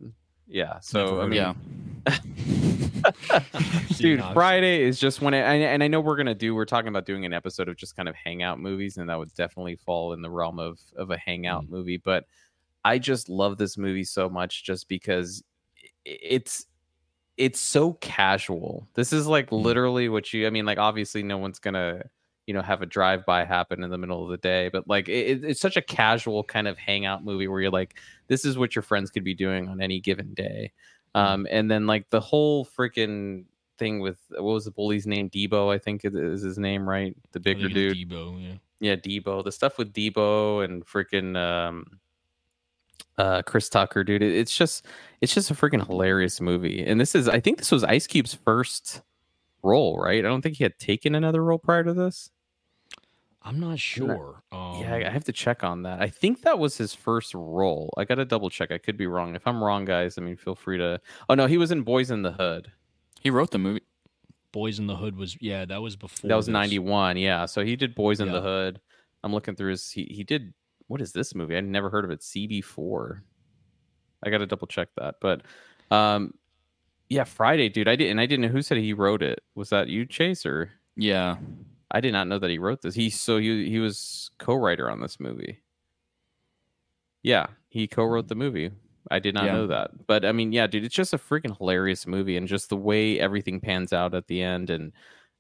Yeah. So I mean, yeah. dude, Friday is just when, I, and and I know we're gonna do. We're talking about doing an episode of just kind of hangout movies, and that would definitely fall in the realm of of a hangout Mm. movie. But I just love this movie so much, just because it's it's so casual. This is like Mm. literally what you. I mean, like obviously, no one's gonna you know have a drive by happen in the middle of the day, but like it, it- it's such a casual kind of hangout movie where you're like, this is what your friends could be doing on any given day. Um, and then like the whole freaking thing with what was the bully's name? Debo, I think is- is his name, right? The bigger dude. Debo, yeah. Yeah, Debo. The stuff with Debo and freaking um, uh, Chris Tucker, dude. it- It's just it's just a freaking hilarious movie. And this is I think this was Ice Cube's first role, right? I don't think he had taken another role prior to this. I'm not sure. Um, yeah, I I have to check on that. I think that was his first role. I got to double check. I could be wrong. If I'm wrong, guys, I mean, feel free to. Oh no, he was in Boys in the Hood. He wrote the movie. Boys in the Hood was yeah, that was before. That was this. 91. Yeah, so he did Boys in the Hood. I'm looking through his. He he did. What is this movie? I'd never heard of it. CB4. I got to double check that. But, um, yeah, Friday, dude. I did, and I didn't know who said he wrote it. Was that you, Chase, or Yeah. I did not know that he wrote this. He so he he was co-writer on this movie. Yeah, he co-wrote the movie. I did not Yeah. know that. But I mean, yeah, dude, it's just a freaking hilarious movie and just the way everything pans out at the end and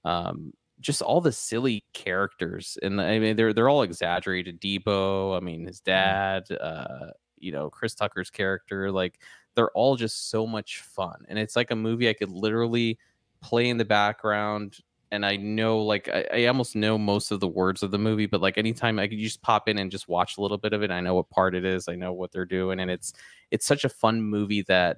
um just all the silly characters and I mean they're they're all exaggerated. Debo, I mean his dad, uh, you know, Chris Tucker's character, like they're all just so much fun. And it's like a movie I could literally play in the background and I know like I, I almost know most of the words of the movie, but like anytime I could just pop in and just watch a little bit of it, I know what part it is, I know what they're doing, and it's it's such a fun movie that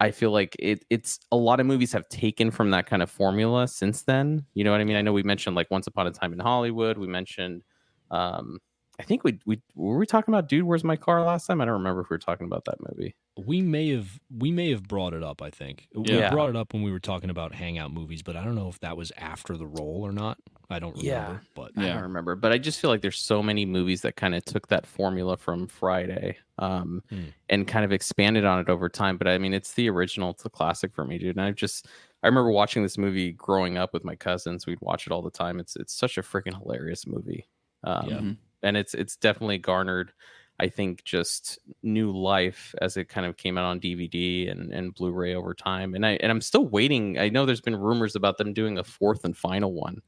I feel like it it's a lot of movies have taken from that kind of formula since then. You know what I mean? I know we mentioned like Once Upon a Time in Hollywood, we mentioned um I think we we were we talking about Dude, Where's My Car last time? I don't remember if we were talking about that movie. We may have we may have brought it up. I think we Yeah. brought it up when we were talking about hangout movies, but I don't know if that was after the roll or not. I don't remember. Yeah. But I don't remember, but I just feel like there's so many movies that kind of took that formula from Friday, um, Hmm. and kind of expanded on it over time. But I mean, it's the original, it's a classic for me, dude. And I just, I remember watching this movie growing up with my cousins. We'd watch it all the time. It's it's such a freaking hilarious movie, um, Yeah. Mhm. and it's it's definitely garnered, I think, just new life as it kind of came out on DVD and and Blu-ray over time. And I and I'm still waiting. I know there's been rumors about them doing a fourth and final one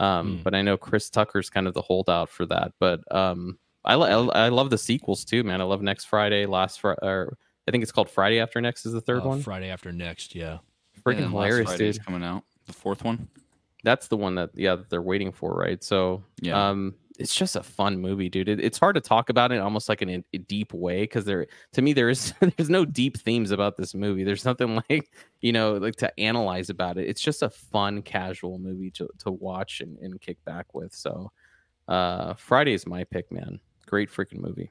um Hmm. but i know chris tucker's kind of the holdout for that but um I, lo- I I love the sequels too man i love next friday last friday or i think it's called friday after next is the third uh, one Friday after next, yeah. freaking Yeah, hilarious Friday's dude coming out. The fourth one. that's the one that yeah that they're waiting for right so Yeah. um it's just a fun movie dude it, it's hard to talk about it almost like in a, deep way because there to me there is there's no deep themes about this movie there's nothing like you know like to analyze about it it's just a fun casual movie to, to watch and, and kick back with so uh friday is my pick man great freaking movie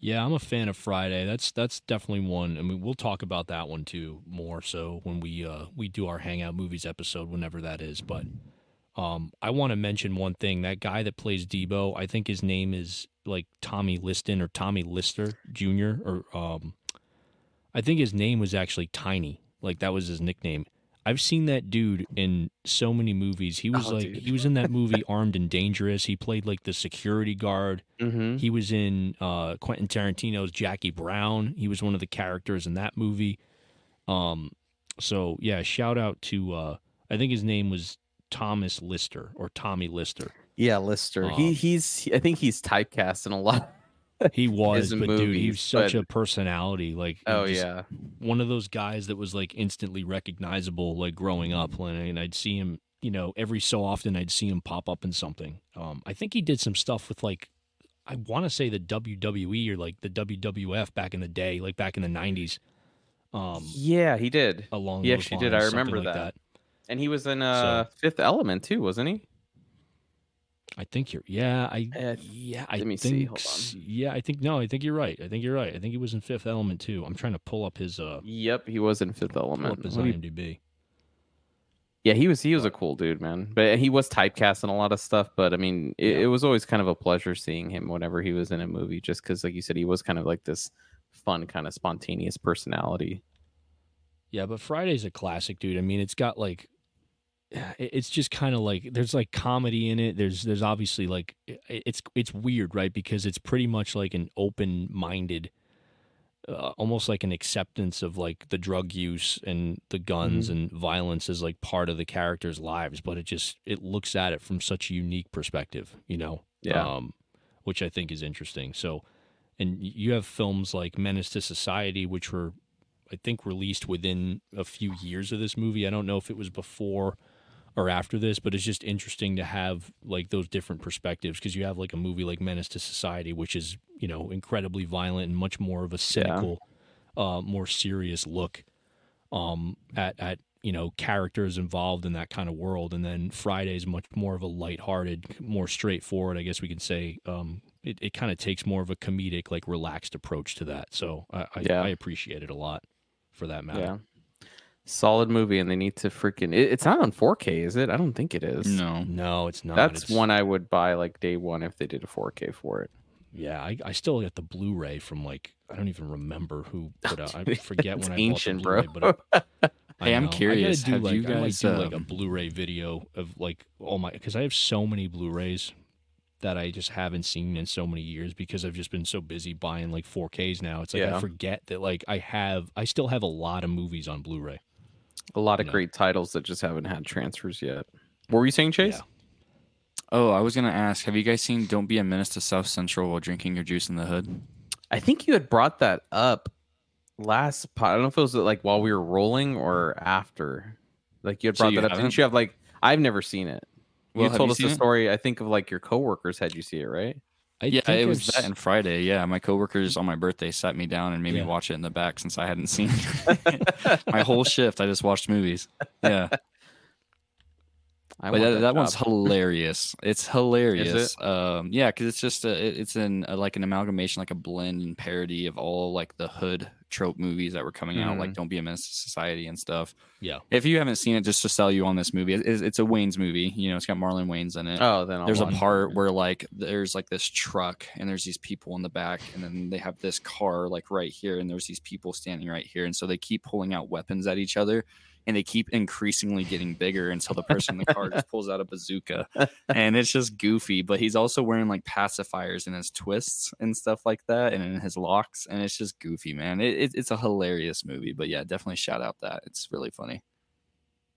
Yeah, I'm a fan of Friday. That's that's definitely one. I mean, we'll talk about that one too more so when we uh we do our hangout movies episode whenever that is. But um I want to mention one thing. That guy that plays Debo, I think his name is like Tommy Liston or Tommy Lister Jr. or um I think his name was actually Tiny. Like that was his nickname. I've seen that dude in so many movies. He was Oh, like dude. he was in that movie Armed and Dangerous. He played like the security guard. mm-hmm. He was in uh, Quentin Tarantino's Jackie Brown. He was one of the characters in that movie. Um, so yeah, shout out to uh, I think his name was Thomas Lister or Tommy Lister. yeah lister Um, he he's i think he's typecast in a lot He was, but dude, he movies, was such but- a personality. Like, oh yeah one of those guys that was like instantly recognizable. Like growing up, and and I'd see him, you know, every so often I'd see him pop up in something. Um, I think he did some stuff with like, I want to say the WWE or like the WWF back in the day, like back in the '90s. Um, yeah he did along He those actually did, I lines, remember like that. And he was in uh So- fifth element too wasn't he I think you're. Yeah, I. Uh, yeah, I let me see, think. hold s- Yeah, I think no. I think you're right. I think you're right. I think he was in Fifth Element too. I'm trying to pull up his uh, Yep, he was in Fifth pull Element. up his What you- IMDb. yeah, he was he was a cool dude, man. But he was typecast in a lot of stuff. But I mean, it, Yeah. it was always kind of a pleasure seeing him whenever he was in a movie, just because, like you said, he was kind of like this fun, kind of spontaneous personality. Yeah, but Friday's a classic, dude. I mean, it's got like it's just kind of like there's like comedy in it. There's there's obviously like it's it's weird, right? Because it's pretty much like an open-minded uh, almost like an acceptance of like the drug use and the guns and violence as like part of the characters' lives, but it just it looks at it from such a unique perspective, you know. Yeah. Um which I think is interesting. So and you have films like Menace to Society which were I think released within a few years of this movie. I don't know if it was before are after this, but it's just interesting to have like those different perspectives because you have like a movie like Menace to Society, which is you know incredibly violent and much more of a cynical, uh, more serious look um, at at you know characters involved in that kind of world, and then Friday is much more of a lighthearted, more straightforward. I guess we can say um, it, it kind of takes more of a comedic, like relaxed approach to that. So I I, Yeah. I appreciate it a lot for that matter. Yeah. Solid movie, and they need to freaking. It, it's not on 4K, is it? I don't think it is. No. No, it's not. That's It's- one I would buy like day one if they did a 4K for it. Yeah, I, I still get the Blu-ray from like I don't even remember who put out. I forget It's when I ancient, bought the Blu-ray, bro. but I, I Hey, I'm know. I curious, do, have like, you I might guys, do like a um, Blu-ray video of like all my because I have so many Blu-rays that I just haven't seen in so many years because I've just been so busy buying like 4Ks now. It's like Yeah. I forget that like I have I still have a lot of movies on Blu-ray. A lot of great titles that just haven't had transfers yet. What were you saying, Chase? Yeah. Oh, I was gonna ask. Have you guys seen "Don't Be a Menace to South Central" while drinking your juice in the hood? I think you had brought that up last pod. I don't know if it was like while we were rolling or after. Like you had So brought you that up. Didn't you have like I've never seen it. Well, you told you us the it? story. I think of like your coworkers had you see it, right? I yeah, it I've was that and Friday. Yeah, my coworkers on my birthday sat me down and made Yeah. me watch it in the back since I hadn't seen my whole shift. I just watched movies. Yeah, I but that, that one's hilarious. It's hilarious. Um, yeah, because it's just a, it's an a, like an amalgamation, like a blend and parody of all like the hood trope movies that were coming out, like "Don't Be a Menace to Society" and stuff. yeah. If you haven't seen it, just to sell you on this movie, it's, it's a Wayans movie. You know, it's got Marlon Wayans in it. Oh, then I'll there's a watch it. part where like there's like this truck and there's these people in the back and then they have this car like right here and there's these people standing right here and so they keep pulling out weapons at each other and they keep increasingly getting bigger until the person in the car just pulls out a bazooka and it's just goofy but he's also wearing like pacifiers in his twists and stuff like that and in his locks and it's just goofy man it, it, it's a hilarious movie but yeah definitely shout out that it's really funny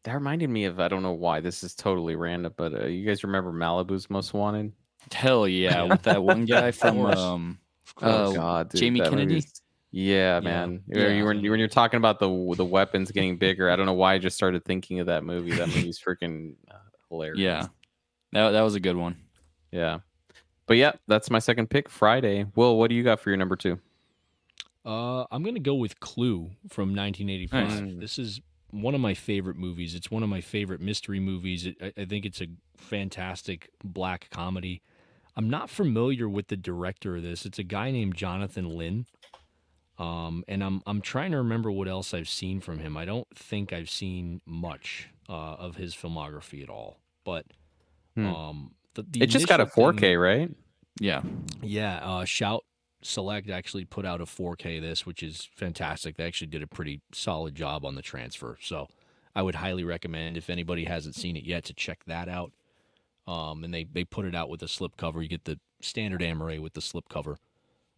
That reminded me of I don't know why this is totally random, but uh, you guys remember Malibu's Most Wanted? hell yeah with that one guy from um course. Uh, God, dude, Jamie Kennedy? Yeah, man. Yeah. You when, when you're talking about the the weapons getting bigger, I don't know why I just started thinking of that movie. That movie's freaking uh, hilarious. yeah that, that was a good one yeah. But yeah, that's my second pick. Friday. Will, what do you got for your number two? Uh, I'm gonna go with Clue from 1985. Nice. This is one of my favorite movies. It's one of my favorite mystery movies. It, I, I think it's a fantastic black comedy. I'm not familiar with the director of this. It's a guy named Jonathan Lynn. Um, and I'm I'm trying to remember what else I've seen from him. I don't think I've seen much uh, of his filmography at all. But Hmm. um, the, the It just got a 4K, right? yeah yeah, uh, Shout Select actually put out a 4K this, which is fantastic. They actually did a pretty solid job on the transfer. So I would highly recommend if anybody hasn't seen it yet to check that out. Um, and they, they put it out with a slip cover. You get the standard Amaray with the slip cover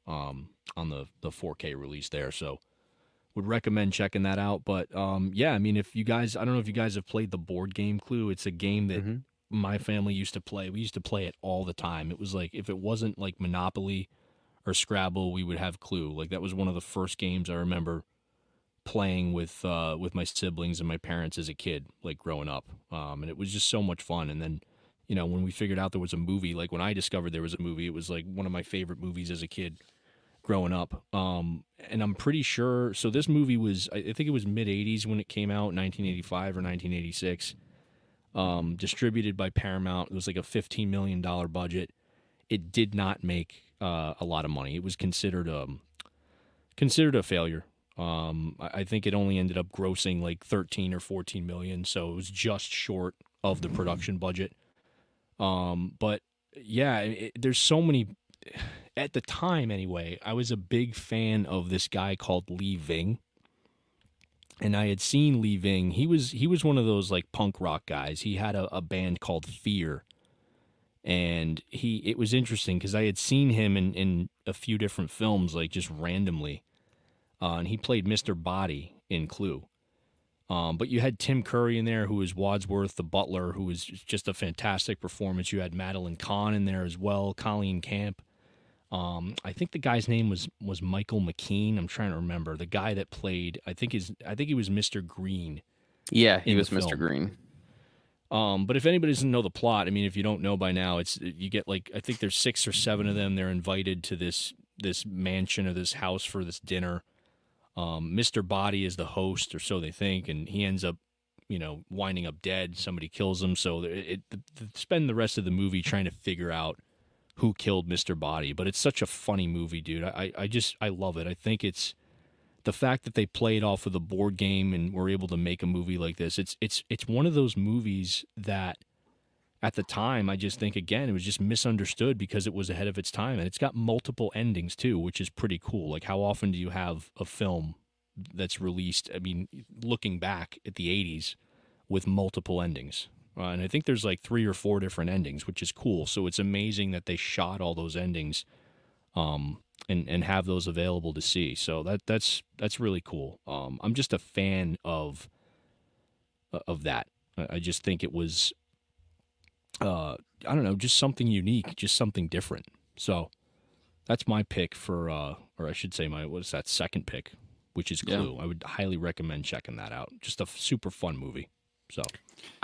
um, on the, the 4K release there. So would recommend checking that out. But um, yeah, I mean, if you guys, I don't know if you guys have played the board game Clue. It's a game that Mhm. my family used to play. We used to play it all the time. It was like if it wasn't like Monopoly or Scrabble, we would have Clue. Like that was one of the first games I remember playing with uh, with my siblings and my parents as a kid, like growing up. Um, and it was just so much fun. And then, you know, when we figured out there was a movie, like when I discovered there was a movie, it was like one of my favorite movies as a kid growing up. Um, and I'm pretty sure. So this movie was, I think it was mid '80s when it came out, 1985 or 1986 um, distributed by Paramount. It was like a $15 million budget. It did not make uh, a lot of money. It was considered um, considered a failure. Um, I I think it only ended up grossing like 13 or 14 million, so it was just short of the production budget. Um, but yeah, it, there's so many. At the time, anyway, I was a big fan of this guy called Lee Ving and I had seen Lee Ving. He was he was one of those like punk rock guys. He had a, a band called Fear, and he it was interesting because I had seen him in in a few different films, like just randomly, uh, and he played Mister Body in Clue. Um, but you had Tim Curry in there, who was Wadsworth, the butler, who was just a fantastic performance. You had Madeline Kahn in there as well, Colleen Camp. Um, I think the guy's name was was Michael McKean. I'm trying to remember the guy that played. I think his I think he was Mr. Green. Yeah, he was Mr. Green. Um, but if anybody doesn't know the plot, I mean, if you don't know by now, it's you get like I think there's six or seven of them. They're invited to this this mansion or this house for this dinner. Um, Mr. Body is the host, or so they think, and he ends up, you know, winding up dead. Somebody kills him, so it, it, it spend the rest of the movie trying to figure out who killed Mr. Body. But it's such a funny movie, dude. I I just I love it. I think it's the fact that they played off of the board game and were able to make a movie like this. It's it's it's one of those movies that at the time I just think again it was just misunderstood because it was ahead of its time and it's got multiple endings too, which is pretty cool. Like how often do you have a film that's released, I mean, looking back at the 80s with multiple endings? Uh, and I think there's like three or four different endings, which is cool. So it's amazing that they shot all those endings um, and and have those available to see. So that that's that's really cool. Um, I'm just a fan of uh, of that. I just think it was, uh, I don't know, just something unique, just something different. So that's my pick for, uh, or I should say my what is that second pick, which is Yeah. Clue. I would highly recommend checking that out. Just a super fun movie. So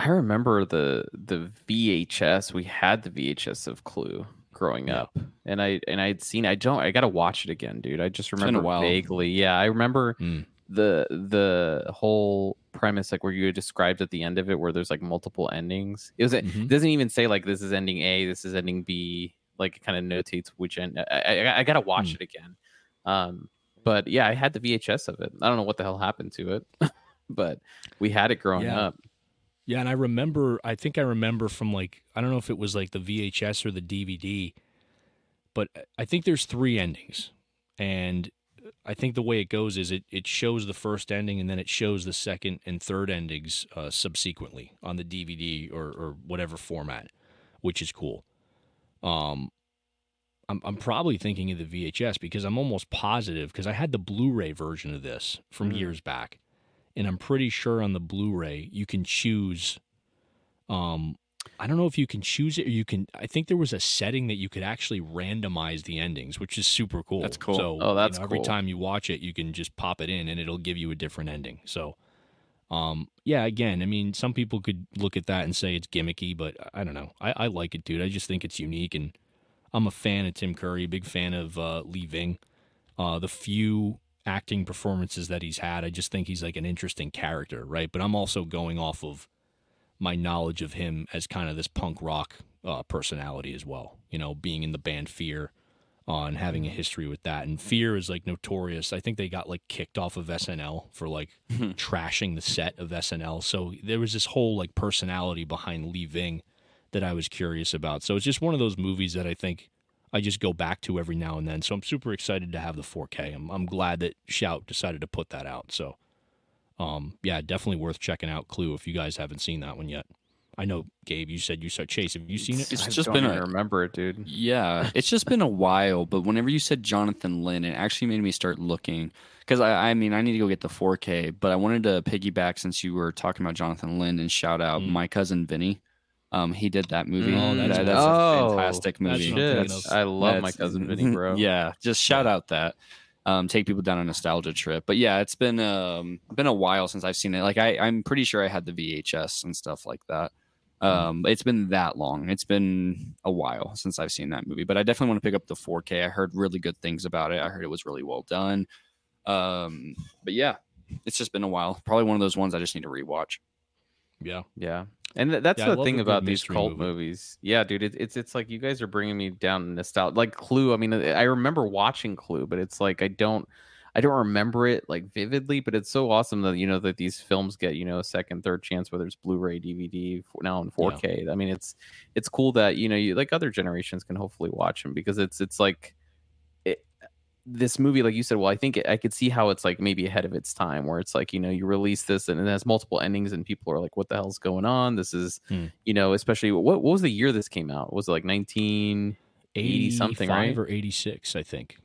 I remember the the VHS. We had the VHS of Clue growing Yeah. up, and I and I'd seen. I don't. I gotta watch it again, dude. I just remember vaguely. Yeah, I remember Mm. the the whole premise, like where you described at the end of it, where there's like multiple endings. It was. Mhm. It doesn't even say like this is ending A, this is ending B. Like it kind of notates which end. I, I, I gotta watch Mm. it again. Um, but yeah, I had the VHS of it. I don't know what the hell happened to it, but we had it growing Yeah. up. Yeah, and I remember. I think I remember from like I don't know if it was like the VHS or the DVD, but I think there's three endings, and I think the way it goes is it it shows the first ending and then it shows the second and third endings uh, subsequently on the DVD or or whatever format, which is cool. Um, I'm I'm probably thinking of the VHS because I'm almost positive because I had the Blu-ray version of this from Mm. years back, and I'm pretty sure on the Blu-ray you can choose. Um, I don't know if you can choose it or you can. I think there was a setting that you could actually randomize the endings, which is super cool. That's cool. So, Oh, you that's know, every cool. time you watch it, you can just pop it in and it'll give you a different ending. So, um, yeah, again, I mean, some people could look at that and say it's gimmicky, but I don't know. I, I like it, dude. I just think it's unique, and I'm a fan of Tim Curry, big fan of uh, Lee Ving. Uh, the few acting performances that he's had, I just think he's like an interesting character, right? But I'm also going off of my knowledge of him as kind of this punk rock uh, personality as well. You know, being in the band Fear uh, having a history with that. And Fear is like notorious. I think they got like kicked off of SNL for like trashing the set of SNL. So there was this whole like personality behind Lee Ving that I was curious about. So it's just one of those movies that I think I just go back to every now and then. So I'm super excited to have the 4K. I'm, I'm glad that Shout decided to put that out. So, um, yeah, definitely worth checking out Clue if you guys haven't seen that one yet. I know, Gabe, you said you saw Chase. Have you seen it? It's I just don't been even a- remember it, dude. Yeah, it's just been a while, but whenever you said Jonathan Lynn, it actually made me start looking because I, I mean, I need to go get the 4K, but I wanted to piggyback since you were talking about Jonathan Lynn and shout out Mm. my cousin Vinny. Um, he did that movie. Oh, that's That- that's Oh, a fantastic movie. what I'm thinking Shit, of. I love my cousin Vinny, bro. yeah, just shout out that. Um, take people down a nostalgia trip. But yeah, it's been um been a while since I've seen it. Like I, I'm pretty sure I had the VHS and stuff like that. Um, it's been that long. It's been a while since I've seen that movie. But I definitely want to pick up the 4K. I heard really good things about it. I heard it was really well done. Um, but yeah, it's just been a while. Probably one of those ones I just need to rewatch. Yeah. Yeah. And th- that's Yeah, the thing about these cult movie. movies. Yeah, dude, it, it's it's like you guys are bringing me down nostalgia. Like Clue. I mean, I remember watching Clue, but it's like I don't, I don't remember it like vividly. But it's so awesome that you know that these films get you know a second, third chance, whether it's Blu-ray, DVD, now in 4K. I mean, it's it's cool that you know you like other generations can hopefully watch them because it's it's like. This movie, like you said, well, I think it, I could see how it's like maybe ahead of its time, where it's like you know you release this and it has multiple endings, and people are like, "What the hell's going on?" This is, Hmm. you know, especially what what was the year this came out? Was it like nineteen eighty something, right? or 86, I think.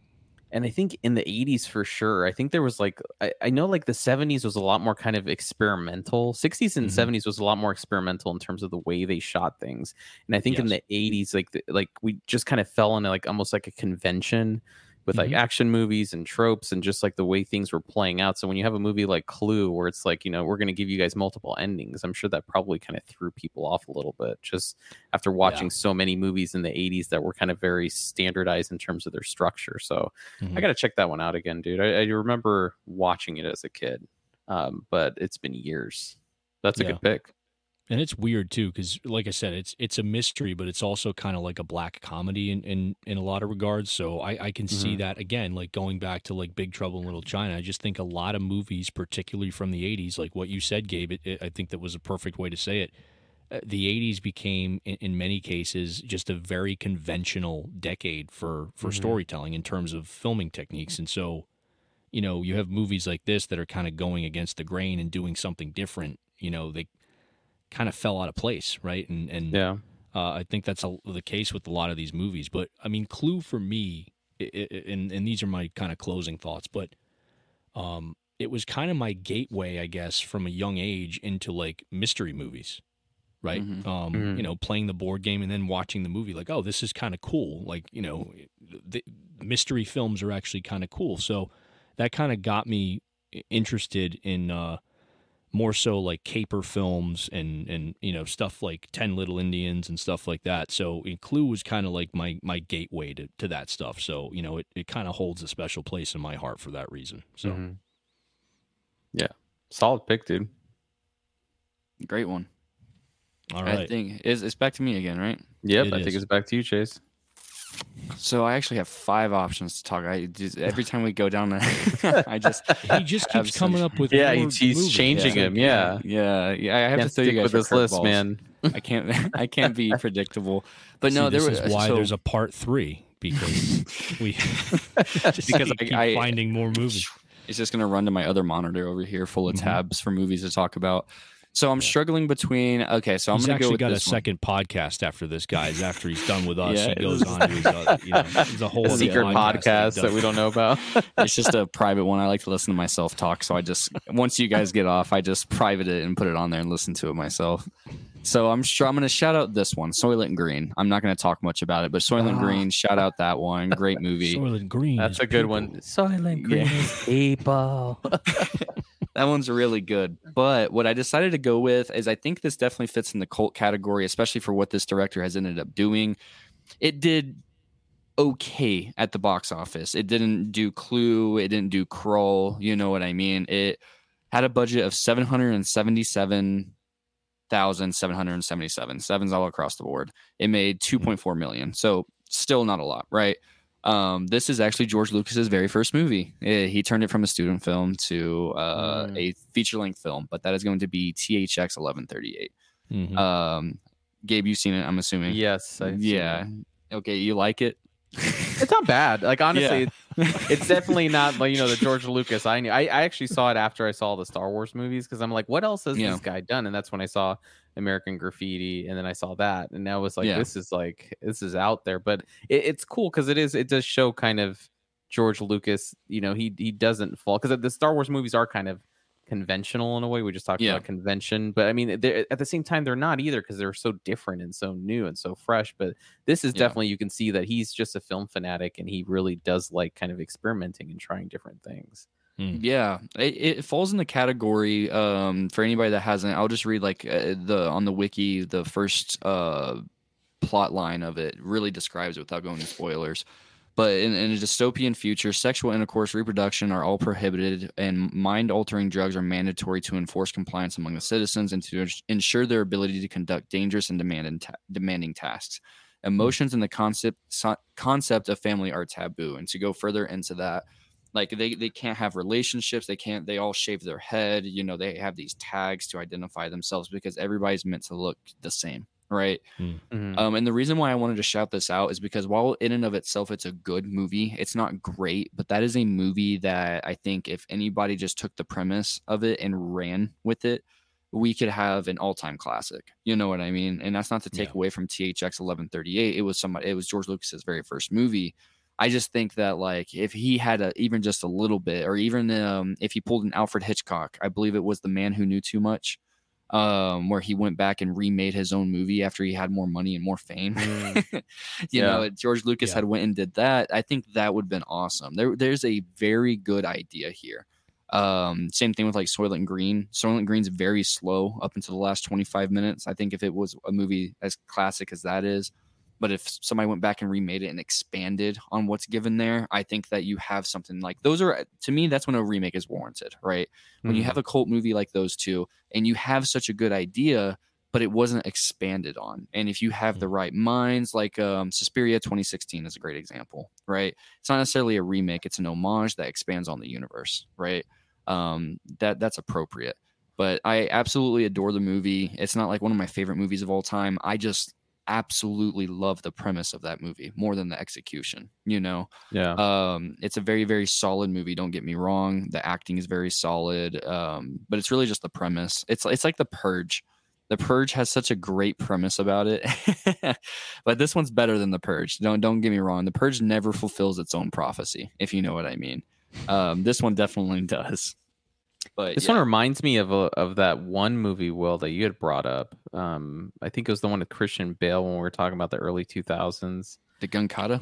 And I think in the 80s for sure. I think there was like I, I know like the 70s was a lot more kind of experimental. 60s and Mhm. 70s was a lot more experimental in terms of the way they shot things. And I think in the 80s like the, like we just kind of fell into like almost like a convention with like Mhm. action movies and tropes and just like the way things were playing out. So when you have a movie like Clue where it's like, you know, we're going to give you guys multiple endings, I'm sure that probably kind of threw people off a little bit just after watching so many movies in the 80s that were kind of very standardized in terms of their structure. So Mhm. I got to check that one out again, dude. I, I remember watching it as a kid, um, but it's been years. That's a Yeah. good pick. And it's weird too because like i said it's it's a mystery but it's also kind of like a black comedy in, in in a lot of regards so i i can see Mhm. that again like going back to like big trouble in little china i just think a lot of movies particularly from the 80s like what you said gabe it, it, i think that was a perfect way to say it Uh, the 80s became in, in many cases just a very conventional decade for for Mhm. storytelling in terms of filming techniques and so you know you have movies like this that are kind of going against the grain and doing something different you know they kind of fell out of place, right? And and Yeah. uh, I think that's a, the case with a lot of these movies. But I mean, Clue for me, i i and and these are my kind of closing thoughts, but um, it was kind of my gateway, I guess, from a young age into like mystery movies, right? Mhm. Um, Mhm. you know, playing the board game and then watching the movie, like, oh, this is kind of cool. Like, you know, the mystery films are actually kind of cool. So that kind of got me interested in. Uh, more so like caper films and and you know stuff like 10 little indians and stuff like that so clue was kind of like my my gateway to, to that stuff so you know it, it kind of holds a special place in my heart for that reason so Mhm. Yeah. Solid pick, dude. Great one. All right, I right think it's, it's back to me again, right? Yep. It I think it's back to you, Chase. So I actually have five options to talk. I just every time we go down there, I just he just keeps some- coming up with Yeah, more he's, he's movies. changing Yeah. him. Yeah. yeah, yeah. I have Can't to throw you stick guys with this list, curveballs. man. I can't. I can't be predictable. But See, no, there this was is why so, there's a part three because we just Because keep, I- I- finding more movies It's just gonna run to my other monitor over here, full of Mhm. tabs for movies to talk about. So I'm Yeah. struggling between. Okay, so I'm he's gonna go actually with got a one. second podcast after this guys after he's done with us Yeah, he goes on to his other, you know, there's a whole A secret podcast podcast that we don't know about. it's just a private one. I like to listen to myself talk. So I just once you guys get off, I just private it and put it on there and listen to it myself. So I'm sure I'm going to shout out this one, Soylent Green. I'm not going to talk much about it, but Soylent Ah. Green, shout out that one. Great movie. Soylent Green That's a good people. one. Soylent Green is people. That one's really good. But what I decided to go with is I think this definitely fits in the cult category, especially for what this director has ended up doing. It did okay at the box office. It didn't do Clue, it didn't do Crawl, you know what I mean? It had a budget of 777,777. Sevens all across the board. It made 2.4 million. So still not a lot, right? Um, this is actually George Lucas's very first movie. Eh, he turned it from a student film to uh, Mm. a feature length film, but that is going to be THX 1138. Mhm. Um, Gabe, you've seen it, I'm assuming. Yes. I've seen Yeah. it. Okay, you like it? It's not bad. Like honestly, it's definitely not like you know the George Lucas. I knew. I, I actually saw it after I saw the Star Wars movies because I'm like, what else has Yeah. this guy done? And that's when I saw American Graffiti, and then I saw that, and I was like, Yeah. this is like this is out there. But it, it's cool because it is. It does show kind of George Lucas. You know, he he doesn't fall because the Star Wars movies are kind of conventional in a way. We just talked Yeah. about convention, but I mean, at the same time, they're not either because they're so different and so new and so fresh. But this is Yeah. definitely you can see that he's just a film fanatic and he really does like kind of experimenting and trying different things. Yeah, it, it falls in the category. Um, for anybody that hasn't, I'll just read like uh, the on the wiki the first uh plot line of it really describes it without going into spoilers. But in, in a dystopian future, sexual intercourse, reproduction are all prohibited, and mind altering drugs are mandatory to enforce compliance among the citizens and to ensure their ability to conduct dangerous and demand ta- demanding tasks. Emotions and the concept so- concept of family are taboo. And to go further into that, like they, they can't have relationships they can't they all shave their head you know they have these tags to identify themselves because everybody's meant to look the same right Mhm. um, and the reason why i wanted to shout this out is because while in and of itself it's a good movie it's not great but that is a movie that i think if anybody just took the premise of it and ran with it we could have an all-time classic you know what i mean and that's not to take Yeah. away from thx 1138 it was somebody it was george lucas's very first movie I just think that like if he had a even just a little bit, or even um, if he pulled an Alfred Hitchcock, I believe it was the man who knew too much. Um, where he went back and remade his own movie after he had more money and more fame. Mm. you Yeah. know, George Lucas Yeah. had went and did that. I think that would have been awesome. There, there's a very good idea here. Um, same thing with like Soylent Green. Soylent Green's very slow up until the last 25 minutes. I think if it was a movie as classic as that is, but if somebody went back and remade it and expanded on what's given there, I think that you have something like those are to me that's when a remake is warranted, right? When you Mhm. have a cult movie like those two and you have such a good idea but it wasn't expanded on. And if you have the right minds, like um, Suspiria 2016 is a great example, right? It's not necessarily a remake; it's an homage that expands on the universe, right? Um, that that's appropriate. But I absolutely adore the movie. It's not like one of my favorite movies of all time. I just absolutely love the premise of that movie more than the execution. You know, yeah. um, it's a very, very solid movie. Don't get me wrong. The acting is very solid, um, but it's really just the premise. It's it's like The Purge. The Purge has such a great premise about it, but this one's better than The Purge. Don't don't get me wrong. The Purge never fulfills its own prophecy, if you know what I mean. Um, this one definitely does. But This yeah. one reminds me of a, of that one movie, Will, that you had brought up. Um, I think it was the one with Christian Bale when we were talking about the early 2000s. the Gunkata.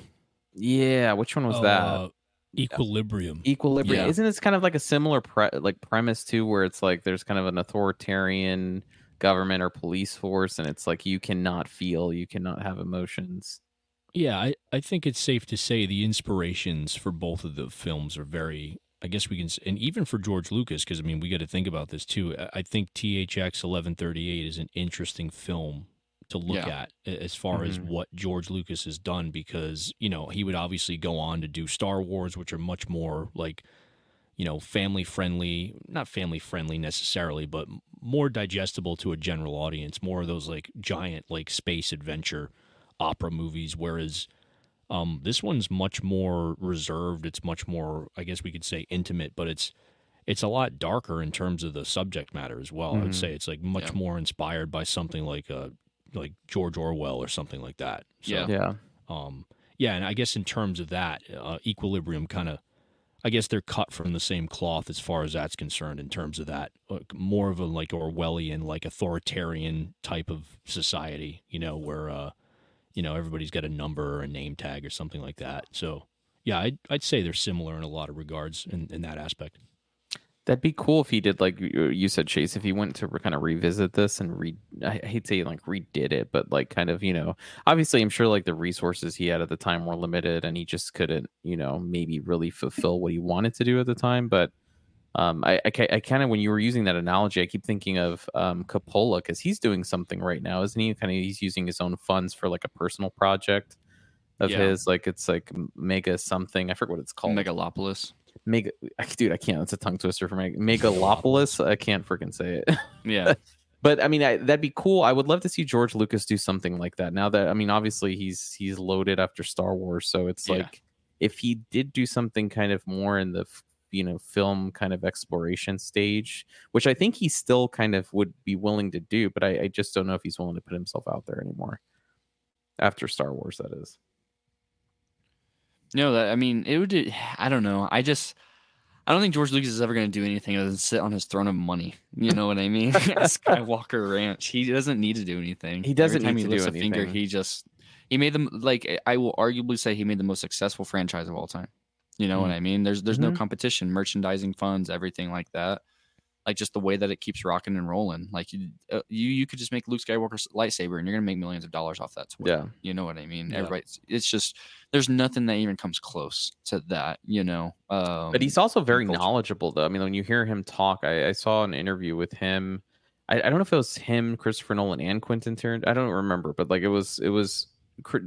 Yeah, which one was that? Uh, Equilibrium. Equilibrium. yeah. Isn't this kind of like a similar pre- like premise too, where it's like there's kind of an authoritarian government or police force, and it's like you cannot feel, you cannot have emotions. Yeah, I, I think it's safe to say the inspirations for both of the films are very, I guess we can, and even for George Lucas, because I mean, we got to think about this too. I- think THX 1138 is an interesting film to look Yeah. at as far as Mhm. what George Lucas has done, because, you know, he would obviously go on to do Star Wars, which are much more like, you know, family friendly, not family friendly necessarily, but more digestible to a general audience, more of those like giant, like space adventure opera movies, whereas um, this one's much more reserved. It's much more, I guess we could say, intimate, but it's it's a lot darker in terms of the subject matter as well. I would say it's like much Yeah. more inspired by something like uh like George Orwell or something like that. So, Yeah. Yeah. um, yeah, and I guess in terms of that, uh, Equilibrium kind of, I guess they're cut from the same cloth as far as that's concerned. In terms of that, like, more of a like Orwellian, like authoritarian type of society, you know, where uh, you know everybody's got a number or a name tag or something like that. So, yeah, I'd I'd say they're similar in a lot of regards in, in that aspect. That'd be cool if he did like you uh, you said, Chase. If he went to kind of revisit this and re, I hate saying like redid it, but like kind of you know, obviously I'm sure like the resources he had at the time were limited, and he just couldn't you know maybe really fulfill what he wanted to do at the time. But um, I I, I kind of when you were using that analogy, I keep thinking of um Coppola because he's doing something right now, isn't he? Kind of he's using his own funds for like a personal project of Yeah. his, like it's like mega something. I forget what it's called. Megalopolis. Mega, dude, I can't. It's a tongue twister for me. Megalopolis. I can't freaking say it. Yeah. But I mean, I, that'd be cool. I would love to see George Lucas do something like that. Now that I mean, obviously he's he's loaded after Star Wars, so it's Yeah. like if he did do something kind of more in the you know film kind of exploration stage, which I think he still kind of would be willing to do, but I, I just don't know if he's willing to put himself out there anymore after Star Wars. That is. No, that I mean, it would. I don't know. I just, I don't think George Lucas is ever going to do anything other than sit on his throne of money. You know what I mean? Skywalker Ranch. He doesn't need to do anything. He doesn't Every time need he to do lifts a finger, anything. he just he made them like I will arguably say he made the most successful franchise of all time. You know what Mm. I mean? There's there's no Mhm. competition, merchandising funds, everything like that. Like just the way that it keeps rocking and rolling. Like you, uh, you, you could just make Luke Skywalker's lightsaber, and you're gonna make millions of dollars off that toy. Yeah. You know what I mean? Yeah. Everybody, it's just there's nothing that even comes close to that. You know, um, But he's also very knowledgeable, though. I mean, when you hear him talk, I, I saw an interview with him. I, I don't know if it was him, Christopher Nolan, and Quentin Tarantino. I don't remember, but like it was, it was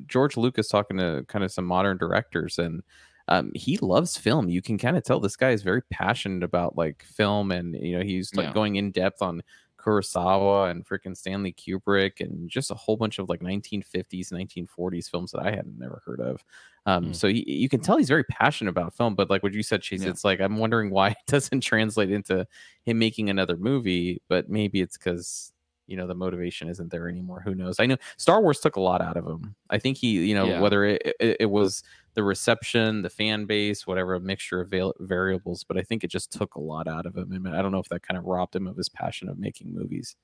George Lucas talking to kind of some modern directors, and um, he loves film. You can kind of tell this guy is very passionate about like film, and you know he's like Yeah. going in depth on Kurosawa and freaking Stanley Kubrick, and just a whole bunch of like 1950s, 1940s films that I hadn't never heard of. Um, Hmm. So he, you can tell he's very passionate about film, but like what you said, Chase, Yeah. it's like I'm wondering why it doesn't translate into him making another movie. But maybe it's because you know the motivation isn't there anymore. Who knows? I know Star Wars took a lot out of him. I think he, you know, Yeah. whether it, it, it was the reception, the fan base, whatever, a mixture of variables, but I think it just took a lot out of him. And I don't know if that kind of robbed him of his passion of making movies.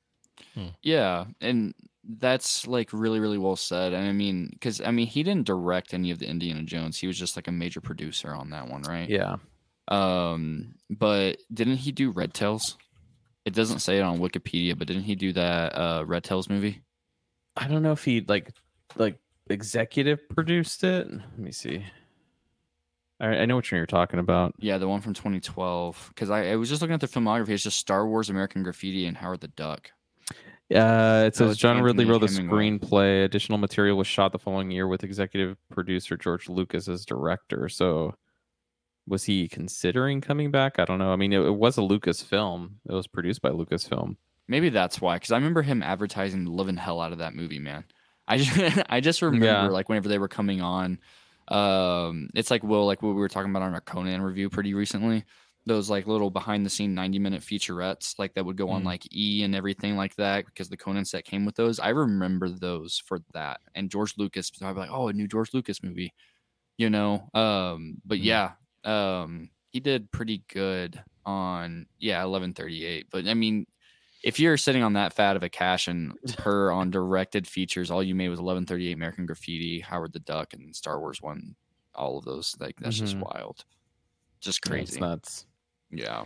Yeah, and that's like really really well said. And I mean, because I mean, he didn't direct any of the Indiana Jones. He was just like a major producer on that one, right? Yeah. Um, but didn't he do Red Tails? It doesn't say it on Wikipedia, but didn't he do that uh Red Tails movie? I don't know if he like like executive produced it. Let me see. I, I know which one you're talking about. Yeah, the one from 2012. Because I, I was just looking at the filmography. It's just Star Wars, American Graffiti, and Howard the Duck. Uh, it says John Ridley wrote the screenplay. Additional material was shot the following year with executive producer George Lucas as director. So, was he considering coming back? I don't know. I mean, it, it was a Lucas film. It was produced by Lucasfilm. Maybe that's why. Because I remember him advertising the living hell out of that movie, man. I just I just remember Yeah. like whenever they were coming on, um, it's like Will, like what we were talking about on our Conan review pretty recently. Those like little behind the scene 90 minute featurettes like that would go on Mm. like E and everything like that because the Conan set came with those. I remember those for that. And George Lucas, I'd be like, oh, a new George Lucas movie, you know. Um, but Mm. yeah, um, he did pretty good on yeah 1138. But I mean, if you're sitting on that fat of a cash and per on directed features, all you made was 1138 American Graffiti, Howard the Duck, and Star Wars one. All of those, like that's just Mhm. wild, just crazy. nuts. Yeah,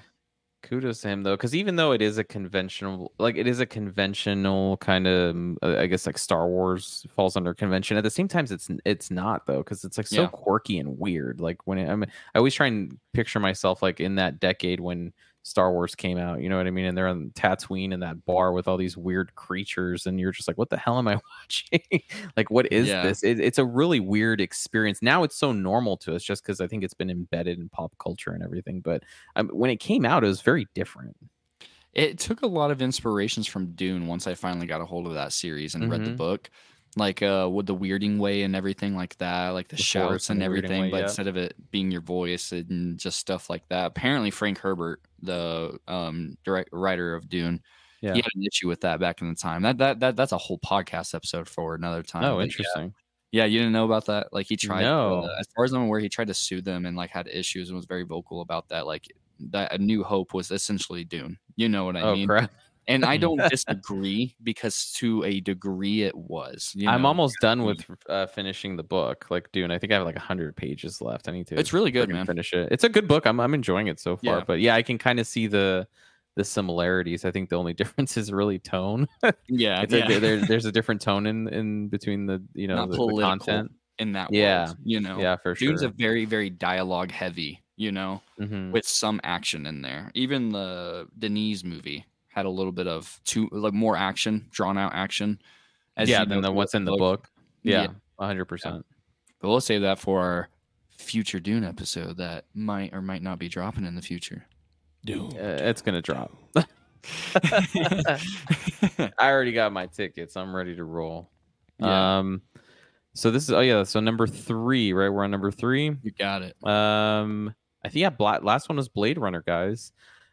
Kudos to him though, because even though it is a conventional, like it is a conventional kind of, mm, I guess like Star Wars falls under convention. At the same time, it's it's not though, because it's like so Yeah. quirky and weird. Like when it, I mean, I always try and picture myself like in that decade when Star Wars came out. You know what I mean? And they're on Tatooine in that bar with all these weird creatures, and you're just like, what the hell am I watching? like, what is Yeah. this? It, it's a really weird experience. Now it's so normal to us, just because I think it's been embedded in pop culture and everything. But um, when it came out, it was very different. it took a lot of inspirations from Dune once I finally got a hold of that series and read the Mhm. book. Like uh with the weirding way and everything like that, like the, The shouts and and everything, way, but yeah. instead of it being your voice and just stuff like that. Apparently Frank Herbert, the um direct writer of Dune, Yeah. he had an issue with that back in the time. That that, that that's a whole podcast episode for another time. Oh, But interesting. Yeah, you didn't know about that? Like he tried No. uh, as far as I'm aware, he tried to sue them and like had issues and was very vocal about that. Like that a new hope was essentially Dune. You know what I oh mean? crap! And I don't disagree because to a degree it was. you I'm almost done with uh, finishing the book, like dude, I think I have like hundred pages left. I need to. It's really good, man. Finish it. It's a good book. I'm I'm enjoying it so far. Yeah. But yeah, I can kind of see the the similarities. I think the only difference is really tone. Yeah, yeah. a, there, there's a different tone in in between the you know the, the content. in that Yeah. world. You know, Yeah, for sure. Dune's a very, very dialogue heavy. You know, Mhm. with some action in there. Even the Denis movie had a little bit of too like more action, drawn out action. as yeah, you than the what's in the book. Yeah. Yeah, hundred percent. But we'll save that for our future Dune episode that might or might not be dropping in the future. Dude. Uh, It's gonna drop. I already got my tickets. I'm ready to roll. Yeah. Um, so this is oh yeah, so number three, right? We're on number three. you got it. Um, I think yeah, Bla- last one was Blade Runner, guys.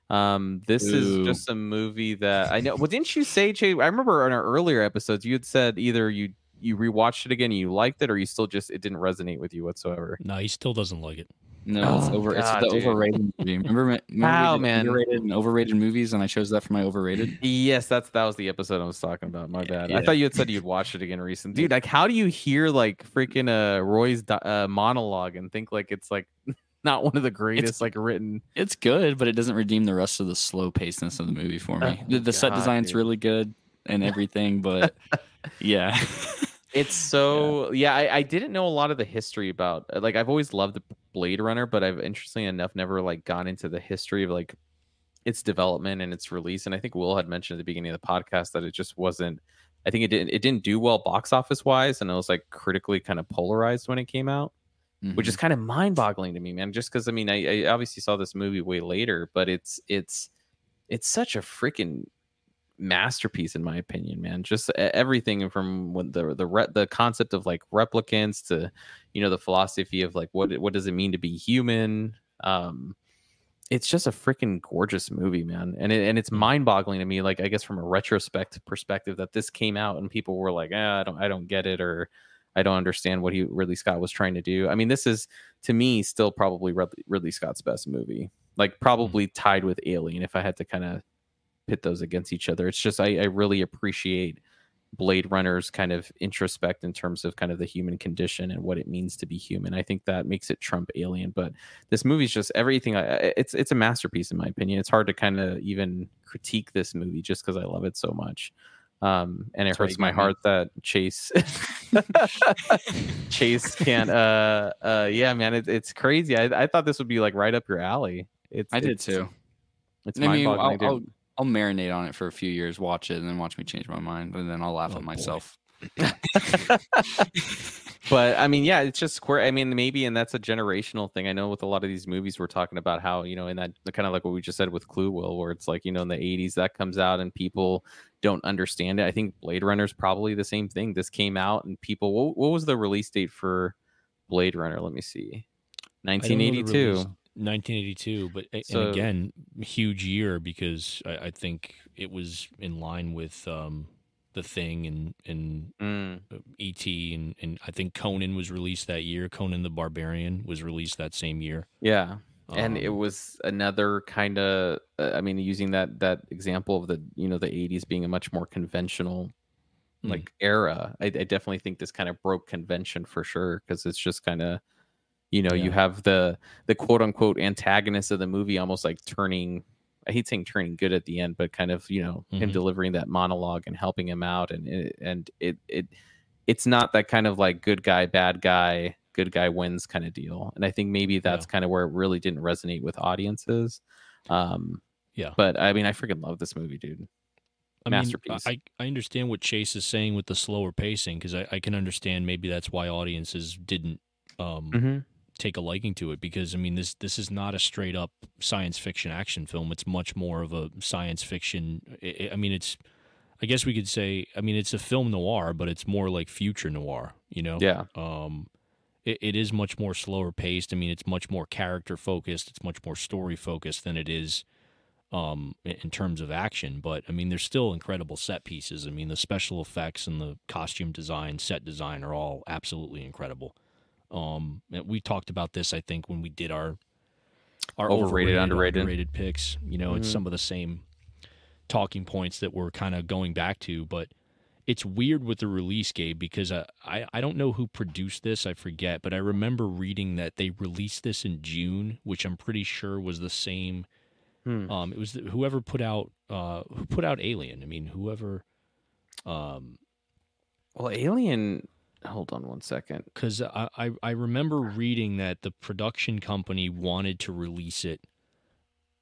Um, this Ooh. is just a movie that I know. Well, didn't you say, Jay? I remember in our earlier episodes, you had said either you you rewatched it again and you liked it, or you still just it didn't resonate with you whatsoever. No, he still doesn't like it. No, it's Oh, over. God, it's the dude. overrated movie. Remember, ma- remember How, man? Underrated and overrated movies, and I chose that for my overrated. Yes, that's that was the episode I was talking about. My bad. I thought you had said you'd watched it again recently, dude. Like, how do you hear like freaking uh Roy's uh, monologue and think like it's like not one of the greatest like written? It's good, but it doesn't redeem the rest of the slow pacedness of the movie for me. Oh, the the set God, design's dude. really good and everything, but yeah, It's so yeah. I, I didn't know a lot of the history about like I've always loved the Blade Runner, but I've interestingly enough never like gone into the history of like its development and its release. And I think Will had mentioned at the beginning of the podcast that it just wasn't. I think it didn't it didn't do well box office wise, and it was like critically kind of polarized when it came out. Which Mm-hmm. is kind of mind-boggling to me, man. Just because I mean, I, I obviously saw this movie way later, but it's it's it's such a freaking masterpiece in my opinion, man. Just everything from the the re- the concept of like replicants to you know the philosophy of like what what does it mean to be human. Um, it's just a freaking gorgeous movie, man, and it, and it's mind-boggling to me. Like I guess from a retrospect perspective, that this came out and people were like, eh, I don't I don't get it or I don't understand what he Ridley Scott was trying to do. I mean, this is to me still probably Ridley, Ridley Scott's best movie. Like mm-hmm. probably tied with Alien if I had to kind of pit those against each other. It's just I, I really appreciate Blade Runner's kind of introspect in terms of kind of the human condition and what it means to be human. I think that makes it trump Alien. But this movie's just everything. I, it's it's a masterpiece in my opinion. It's hard to kind of even critique this movie just because I love it so much. Um, and it That's hurts my heart that Chase Chase can't. Uh, uh, yeah, man, it, it's crazy. I, I thought this would be like right up your alley. It's I did it's- too. It's I mean, I'll. I'll, I'll marinate on it for a few years, watch it, and then watch me change my mind, and then I'll laugh Oh, at myself. but I mean, yeah, it's just square. I mean, maybe, and that's a generational thing. I know with a lot of these movies, we're talking about how you know, in that kind of like what we just said with Clue, Will, where it's like you know, in the '80s that comes out and people don't understand it. I think Blade Runner is probably the same thing. This came out and people. What, what was the release date for Blade Runner? Let me see, I don't know the 1982. 1982, but So- and again, huge year because I, I think it was in line with um, the Thing and and Mm, uh, ET and and I think Conan was released that year. Conan the Barbarian was released that same year. yeah. and it Um, was another kind of uh, i mean using that that example of the you know the 80s being a much more conventional Mm. like era I, I definitely think this kind of broke convention for sure because it's just kind of you know you have the the quote unquote antagonist of the movie almost like turning i hate saying turning good at the end but kind of you know him Mhm. delivering that monologue and helping him out and and it it it's not that kind of like good guy bad guy good guy wins kind of deal and i think maybe that's kind of where it really didn't resonate with audiences um Yeah. but i mean i freaking love this movie dude I mean, masterpiece. I, I understand what Chase is saying with the slower pacing because I, I can understand maybe that's why audiences didn't um, mm-hmm. Take a liking to it because I mean this this is not a straight up science fiction action film. It's much more of a science fiction. I, mean, it's I guess we could say I mean it's a film noir, but it's more like future noir. You know, yeah um, it, it is much more slower paced. I mean, it's much more character focused. It's much more story focused than it is um, in terms of action. But I mean, there's still incredible set pieces. I mean, the special effects and the costume design, set design are all absolutely incredible. Um, and we talked about this, I think, when we did our our Overrated, underrated. underrated picks. You know, it's Mhm. some of the same talking points that we're kind of going back to, but it's weird with the release Gabe because I, I I don't know who produced this I forget but I remember reading that they released this in June which I'm pretty sure was the same Hmm. um it was the, whoever put out uh who put out Alien I mean whoever um well alien hold on one second because I, I I remember reading that the production company wanted to release it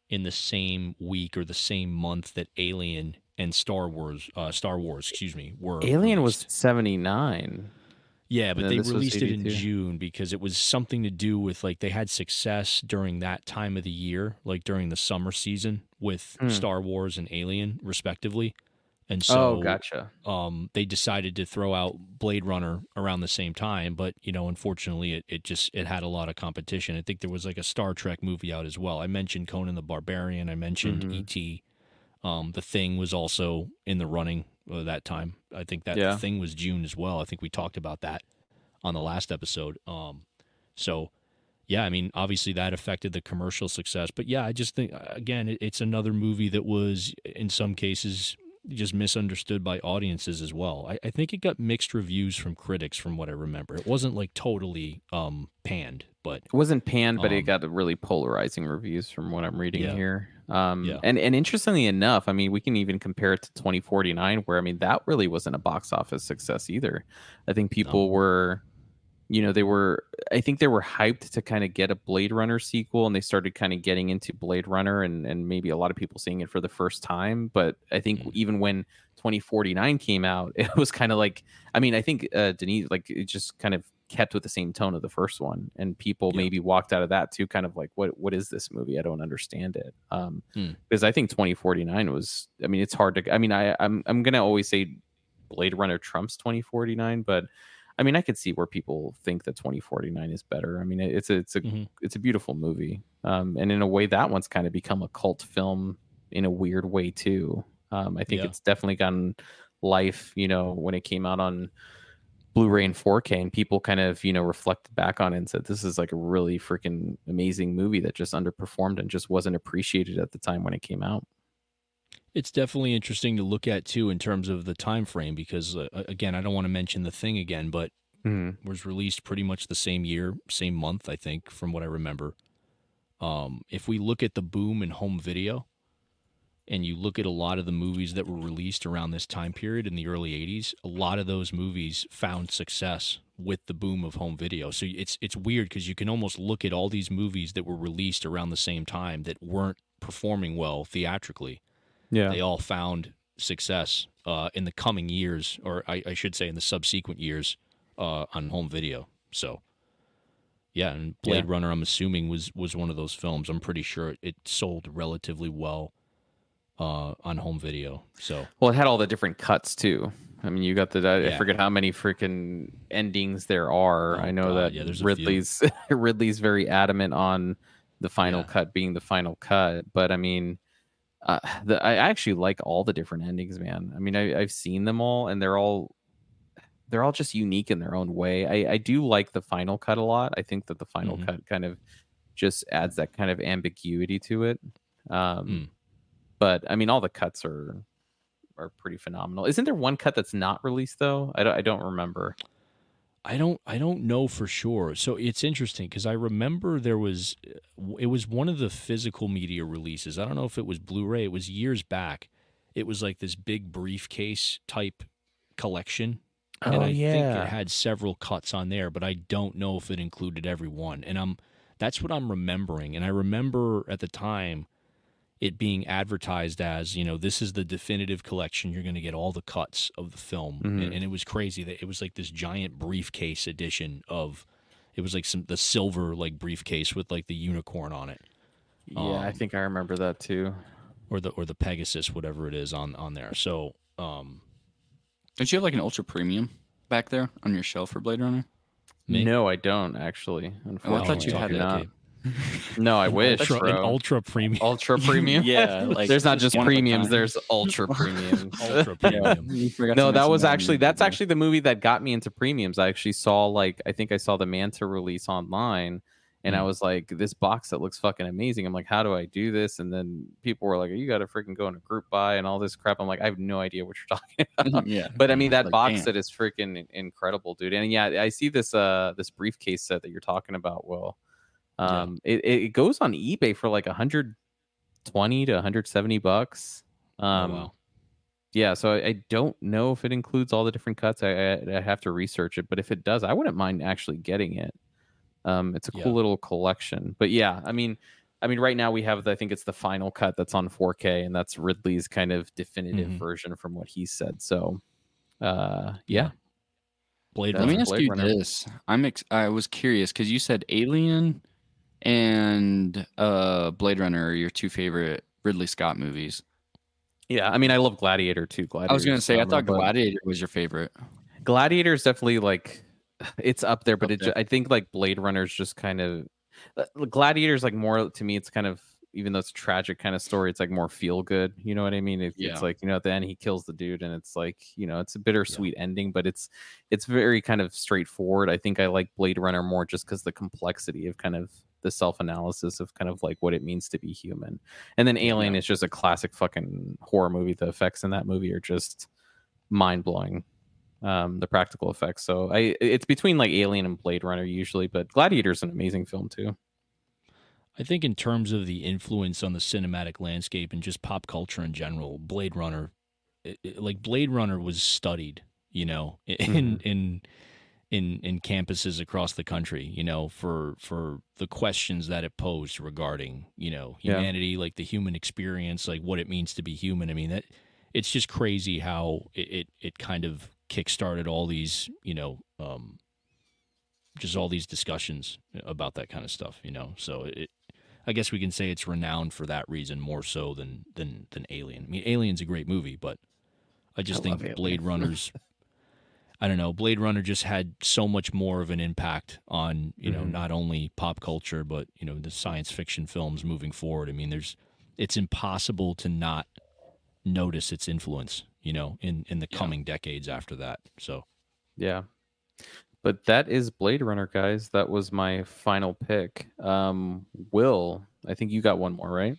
in the same week or the same month that Alien and Star Wars uh Star Wars excuse me were alien was 79 Yeah, but they released it in June because it was something to do with like they had success during that time of the year, like during the summer season with Hmm. Star Wars and Alien, respectively. And so oh gotcha um, they decided to throw out Blade Runner around the same time, but you know, unfortunately, it, it just it had a lot of competition. I think there was like a Star Trek movie out as well. I mentioned Conan the Barbarian. I mentioned Mhm. E.T. Um, the Thing was also in the running uh, that time. I think that Yeah. Thing was June as well. I think we talked about that on the last episode. Um, so yeah, I mean, obviously that affected the commercial success, but yeah, I just think again, it, it's another movie that was in some cases just misunderstood by audiences as well. I, I think it got mixed reviews from critics, from what I remember. It wasn't like totally um, panned, but it wasn't panned but it Um, got really polarizing reviews from what i'm reading Yeah. here um Yeah. and and interestingly enough i mean we can even compare it to 2049 where i mean that really wasn't a box office success either i think people were you know they were i think they were hyped to kind of get a blade runner sequel and they started kind of getting into blade runner and and maybe a lot of people seeing it for the first time but i think Mm. even when 2049 came out it was kind of like i mean i think uh denis like it just kind of kept with the same tone of the first one and people Yeah. maybe walked out of that too kind of like what what is this movie i don't understand it um Hmm. because i think 2049 was i mean it's hard to i mean i i'm, I'm gonna always say blade runner trumps 2049 but i mean i could see where people think that 2049 is better i mean it's a it's a Mhm. it's a beautiful movie um and in a way that one's kind of become a cult film in a weird way too um i think Yeah. it's definitely gotten life you know when it came out on Blu-ray and 4K, and people kind of you know reflected back on it and said this is like a really freaking amazing movie that just underperformed and just wasn't appreciated at the time when it came out. It's definitely interesting to look at too in terms of the time frame because uh, again, I don't want to mention the thing again, but Mhm. was released pretty much the same year, same month, I think, from what I remember. Um, if we look at the boom in home video, and you look at a lot of the movies that were released around this time period in the early '80s, a lot of those movies found success with the boom of home video. So it's it's weird because you can almost look at all these movies that were released around the same time that weren't performing well theatrically Yeah. they all found success uh, in the coming years, or I, I should say, in the subsequent years uh, on home video. So, yeah, and Blade Yeah. Runner, I'm assuming was was one of those films. I'm pretty sure it sold relatively well uh, on home video. So, Well, it had all the different cuts too. I mean, you got the I Yeah. forget how many freaking endings there are. Oh, I know God, that yeah, there's a few. Ridley's Ridley's very adamant on the final cut being the final cut. But I mean, uh, the, I actually like all the different endings, man. I mean, I, I've seen them all, and they're all they're all just unique in their own way. I, I do like the final cut a lot. I think that the final Mhm. cut kind of just adds that kind of ambiguity to it. Um, Mm. But I mean, all the cuts are are pretty phenomenal. Isn't there one cut that's not released though? I don't, I don't remember. I don't I don't know for sure. So it's interesting because I remember there was uh, it was one of the physical media releases. I don't know if it was Blu-ray. It was years back. It was like this big briefcase type collection. and Oh, I think it had several cuts on there, but I don't know if it included every one. And I'm that's what I'm remembering. And I remember at the time it being advertised as, you know, this is the definitive collection. You're going to get all the cuts of the film. Mhm. And, and it was crazy that it was like this giant briefcase edition of it was like some the silver like briefcase with like the unicorn on it Yeah, I Um, think I remember that too. or the or the Pegasus whatever it is on on there. So, um Don't you have like an ultra premium back there on your shelf for Blade Runner? me? No, I don't actually. Unfortunately, thought you I had do that, not. Gabe. No, I wish, ultra, an bro. ultra premium ultra premium. Yeah, like, there's not just just one of a premiums. kind. There's ultra premiums. ultra premium. you no, that was actually that's movie. actually the movie that got me into premiums. I actually saw like I think I saw the Manta release online, and I Mm. was like, this box that looks fucking amazing. I'm like, how do I do this? And then people were like, you got to freaking go in a group buy and all this crap. I'm like, I have no idea what you're talking about. yeah. But I mean that Like, box damn. set is freaking incredible, dude. And yeah, I see this uh this briefcase set that you're talking about. Will Yeah. um it, it goes on eBay for like 120 to 170 bucks. Oh, Um wow. yeah, so I, I don't know if it includes all the different cuts. I, I I have to research it, but if it does, I wouldn't mind actually getting it. Um, it's a cool Yeah. little collection. But yeah, I mean, I mean, right now we have the, I think it's the final cut that's on 4K, and that's Ridley's kind of definitive Mhm. version from what he said. So, uh, yeah, Blade That's Let me ask Blade you Runner. this. I'm ex- I was curious because you said Alien and uh, Blade Runner are your two favorite Ridley Scott movies. yeah. I mean, I love Gladiator too. Gladiator. I was gonna say I thought Gladiator. Was your favorite. Gladiator is definitely like it's up there, but it, ju- I think like Blade Runner's just kind of uh, Gladiator's like more to me. It's kind of even though it's a tragic kind of story, it's like more feel good. You know what I mean? It, Yeah. It's like you know at the end he kills the dude, and it's like you know it's a bittersweet ending, but it's it's very kind of straightforward. I think I like Blade Runner more just because the complexity of kind of the self analysis of kind of like what it means to be human, and then Alien Yeah. is just a classic fucking horror movie. The effects in that movie are just mind blowing um the practical effects so i it's between like alien and blade runner usually but gladiator's an amazing film too I think in terms of the influence on the cinematic landscape and just pop culture in general, Blade Runner, it, it- like Blade Runner was studied, you know, in Mhm. in in in campuses across the country, you know, for for the questions that it posed regarding, you know, Yeah. humanity, like the human experience, like what it means to be human. I mean, that it's just crazy how it it, it kind of kickstarted all these, you know, um, just all these discussions about that kind of stuff, you know. So it, I guess we can say it's renowned for that reason more so than than than Alien. I mean, Alien's a great movie, but I just I think. Blade Runner's. I don't know. Blade Runner just had so much more of an impact on you know Mhm. not only pop culture but you know the science fiction films moving forward. I mean, there's it's impossible to not notice its influence. You know, in in the Yeah. coming decades after that. So yeah but that is blade runner guys that was my final pick um will i think you got one more right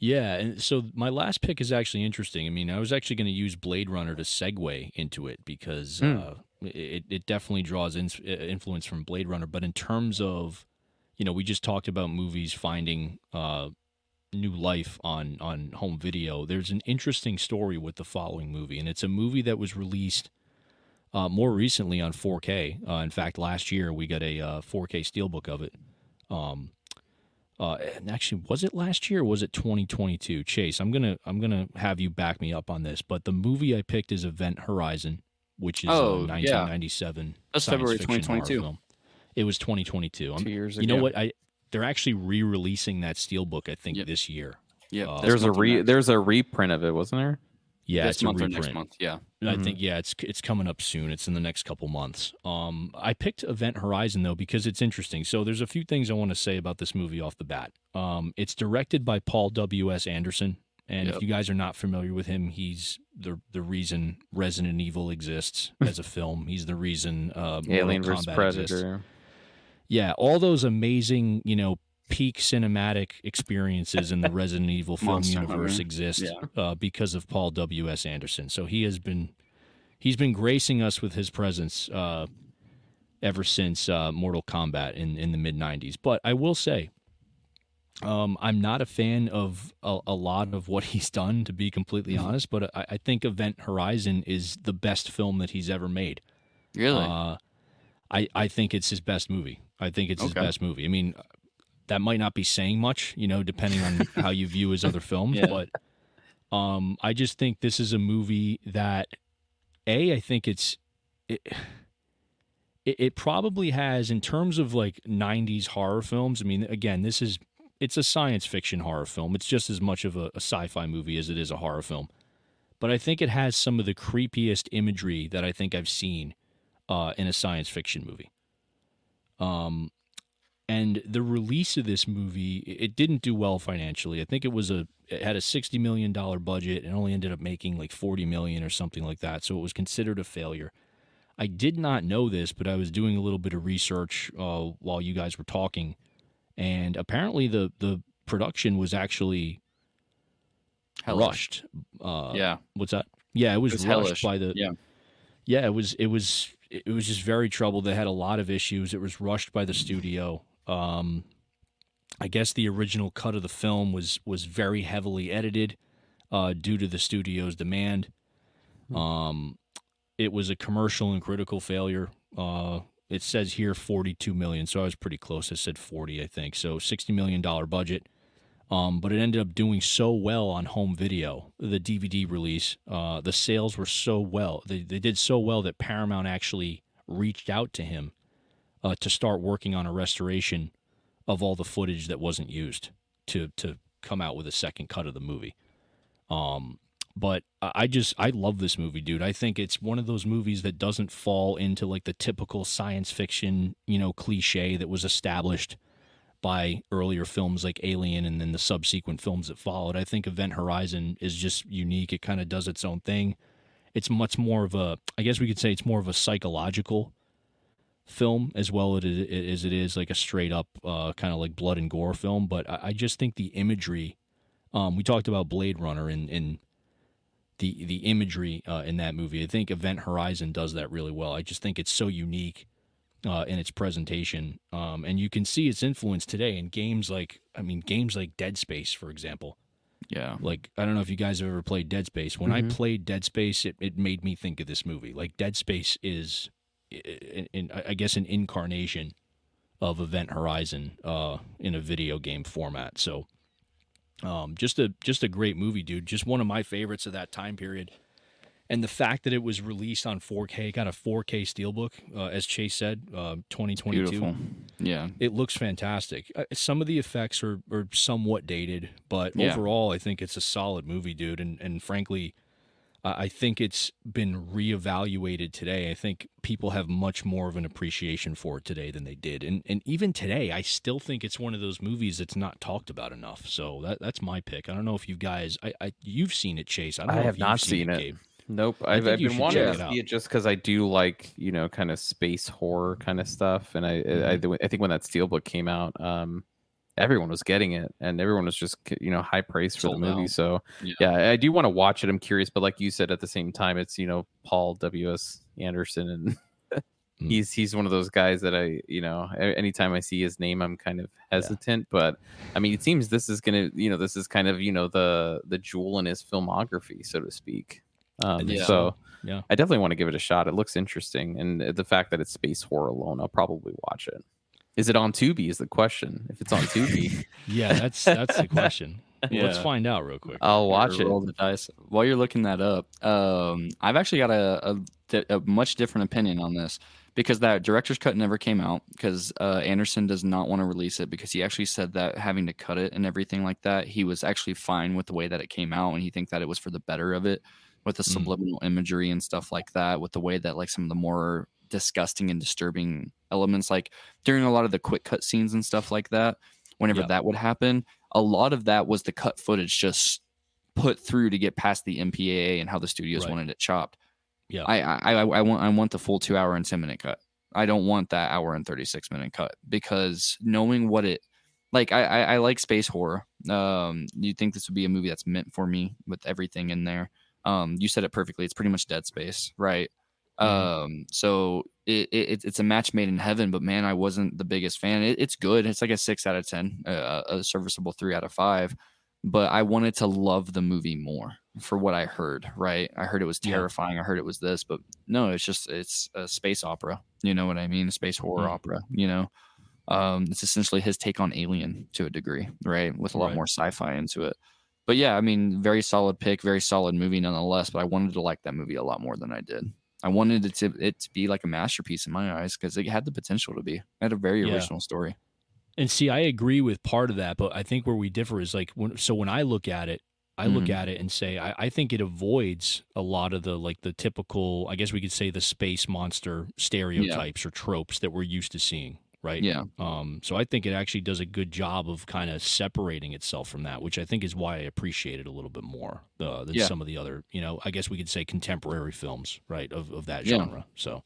Yeah, and so my last pick is actually interesting. I mean, I was actually going to use Blade Runner to segue into it because Hmm. uh, it it definitely draws in, influence from Blade Runner. But in terms of, you know, we just talked about movies finding uh, new life on on home video. There's an interesting story with the following movie, and it's a movie that was released uh, more recently on 4K. Uh, in fact, last year we got a uh, 4K steelbook of it. Um, uh, and actually, was it last year? or Was it 2022? Chase, I'm gonna I'm gonna have you back me up on this. But the movie I picked is Event Horizon, which is Oh, a yeah. 1997. That's February 2022. film. It was 2022. I'm- Two years ago. you know what? I they're actually re-releasing that steelbook. I think Yep. this year. Yeah, Uh, There's a re next. there's a reprint of it, wasn't there? Yeah, this it's month a or next month. Yeah. I Mhm. think yeah, it's it's coming up soon. It's in the next couple months. Um, I picked Event Horizon though because it's interesting. So there's a few things I want to say about this movie off the bat. Um, it's directed by Paul W. S. Anderson, and if you guys are not familiar with him, he's the the reason Resident Evil exists as a film. He's the reason uh, Alien vs Predator. exists. Yeah, all those amazing you know peak cinematic experiences in the Resident Evil film Monster universe Hunter. exist Yeah. uh, because of Paul W. S. Anderson. So he has been he's been gracing us with his presence uh, ever since uh, Mortal Kombat in in the mid '90s. But I will say. Um, I'm not a fan of a, a lot of what he's done, to be completely Mm-hmm. honest. But I, I think Event Horizon is the best film that he's ever made. Really? Uh, I I think it's his best movie. I think it's his best movie. I mean, that might not be saying much, you know, depending on how you view his other films. Yeah. But um, I just think this is a movie that, a, I think it's it, it, it probably has in terms of like '90s horror films. I mean, again, this is it's a science fiction horror film. It's just as much of a, a sci-fi movie as it is a horror film. But I think it has some of the creepiest imagery that I think I've seen uh, in a science fiction movie. Um, and the release of this movie, it didn't do well financially. I think it was a it had a sixty million dollar budget and only ended up making like forty million or something like that. So it was considered a failure. I did not know this, but I was doing a little bit of research uh, while you guys were talking, and apparently the the production was actually Hellish. rushed. Uh, Yeah. what's that? Yeah, it was, It was rushed hellish. by the Yeah. yeah, it was it was it was just very troubled. They had a lot of issues. It was rushed by the studio. Um, I guess the original cut of the film was was very heavily edited uh, due to the studio's demand. Um, it was a commercial and critical failure. Uh, it says here 42 million, so I was pretty close. I said 40, I think. So 60 million dollar budget. Um, but it ended up doing so well on home video, the DVD release. Uh, the sales were so well. They, they did so well that Paramount actually reached out to him uh, to start working on a restoration of all the footage that wasn't used to to come out with a second cut of the movie. Um, but I just I love this movie, dude. I think it's one of those movies that doesn't fall into like the typical science fiction, you know, cliche that was established by earlier films like Alien and then the subsequent films that followed. I think Event Horizon is just unique. It kind of does its own thing. It's much more of a, I guess we could say it's more of a psychological film as well as it is like a straight up uh, kind of like blood and gore film. But I, I just think the imagery, um, we talked about Blade Runner and, and the the imagery uh, in that movie. I think Event Horizon does that really well. I just think it's so unique uh, in its presentation, um, and you can see its influence today in games like I mean games like Dead Space, for example. Yeah. Like I don't know if you guys have ever played Dead Space. When I Mhm. played Dead Space, it, it made me think of this movie. Like Dead Space is, in, in, I guess, an incarnation of Event Horizon uh, in a video game format. So, um, just a just a great movie, dude. Just one of my favorites of that time period. And the fact that it was released on 4K, got a 4K steelbook, uh, as Chase said, uh, 2022 Beautiful. Yeah. it looks fantastic. Uh, Some of the effects are, are somewhat dated, but Yeah. overall, I think it's a solid movie, dude. And and frankly, I I think it's been reevaluated today. I think people have much more of an appreciation for it today than they did, and and even today, I still think it's one of those movies that's not talked about enough. So that that's my pick. I don't know if you guys, I, I you've seen it, Chase. I don't I know have if you've not seen it. Gabe. Nope, I I've, I've been wanting to it see it just because I do like you know kind of space horror kind of stuff, and I Mm-hmm. I, I think when that steelbook came out, um, everyone was getting it, and everyone was just you know high praise for Sold the movie. out. So Yeah. yeah, I do want to watch it. I'm curious, but like you said, at the same time, it's you know Paul W S Anderson, and Mm. he's he's one of those guys that I you know anytime I see his name, I'm kind of hesitant. But I mean, it seems this is gonna you know this is kind of you know the the jewel in his filmography, so to speak. Um, Yeah. So Yeah. I definitely want to give it a shot. It looks interesting, and the fact that it's space horror alone, I'll probably watch it. Is it on Tubi? Is the question. If it's on Tubi, Yeah, that's that's the question. Well, Let's find out real quick. I'll watch Or it. Roll the dice. While you're looking that up, um, I've actually got a, a, a much different opinion on this because that director's cut never came out because uh, Anderson does not want to release it because he actually said that having to cut it and everything like that, he was actually fine with the way that it came out and he think that it was for the better of it with the Mm. subliminal imagery and stuff like that, with the way that like some of the more disgusting and disturbing elements, like during a lot of the quick cut scenes and stuff like that, whenever Yeah. that would happen, a lot of that was the cut footage just put through to get past the MPAA and how the studios Right. wanted it chopped. Yeah. I, I I I want I want the full two hour and ten minute cut. I don't want that hour and thirty six minute cut because knowing what it like I, I I like space horror. Um, you think this would be a movie that's meant for me with everything in there. Um, you said it perfectly. It's pretty much Dead Space, right? Um, so it, it it's a match made in heaven, but man, I wasn't the biggest fan. It, it's good. It's like a six out of ten, uh, a serviceable three out of five. But I wanted to love the movie more for what I heard. Right? I heard it was terrifying. I heard it was this, but no, it's just it's a space opera. You know what I mean? A space horror Mhm. opera. You know, um, it's essentially his take on Alien to a degree, right? With a lot Right. more sci-fi into it. But yeah, I mean, very solid pick, very solid movie nonetheless. But I wanted to like that movie a lot more than I did. I wanted it to it to be like a masterpiece in my eyes because it had the potential to be. It had a very Yeah. original story. And see, I agree with part of that, but I think where we differ is like when so when I look at it, I look Mhm. at it and say I, I think it avoids a lot of the like the typical I guess we could say the space monster stereotypes or tropes that we're used to seeing, right? Yeah, Um, so I think it actually does a good job of kind of separating itself from that, which I think is why I appreciate it a little bit more uh, than Yeah. some of the other, you know, I guess we could say contemporary films, right, of, of that Yeah. genre. So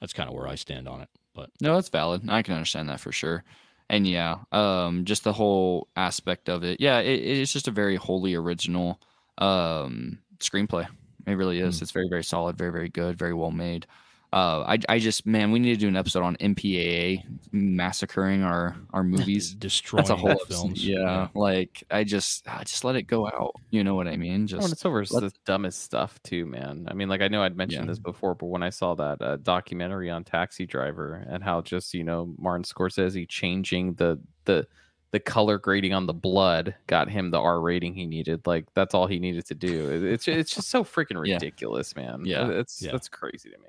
that's kind of where I stand on it. But no, that's valid. I can understand that for sure. And yeah, um, just the whole aspect of it. Yeah, it, it's just a very wholly original um, screenplay. It really is. Mm. It's very, very solid, very, very good, very well made. Uh, I, I just, man, we need to do an episode on MPAA massacring our our movies. destroying That's a whole films. Yeah, like I just, I just let it go out. You know what I mean? Oh, and Just it's over let- the dumbest stuff too, man. I mean, like I know I'd mentioned Yeah. this before, but when I saw that uh, documentary on Taxi Driver and how just you know Martin Scorsese changing the the the color grading on the blood got him the R rating he needed. Like that's all he needed to do. It's it's just so freaking Yeah. ridiculous, man. Yeah. it's Yeah. that's crazy to me.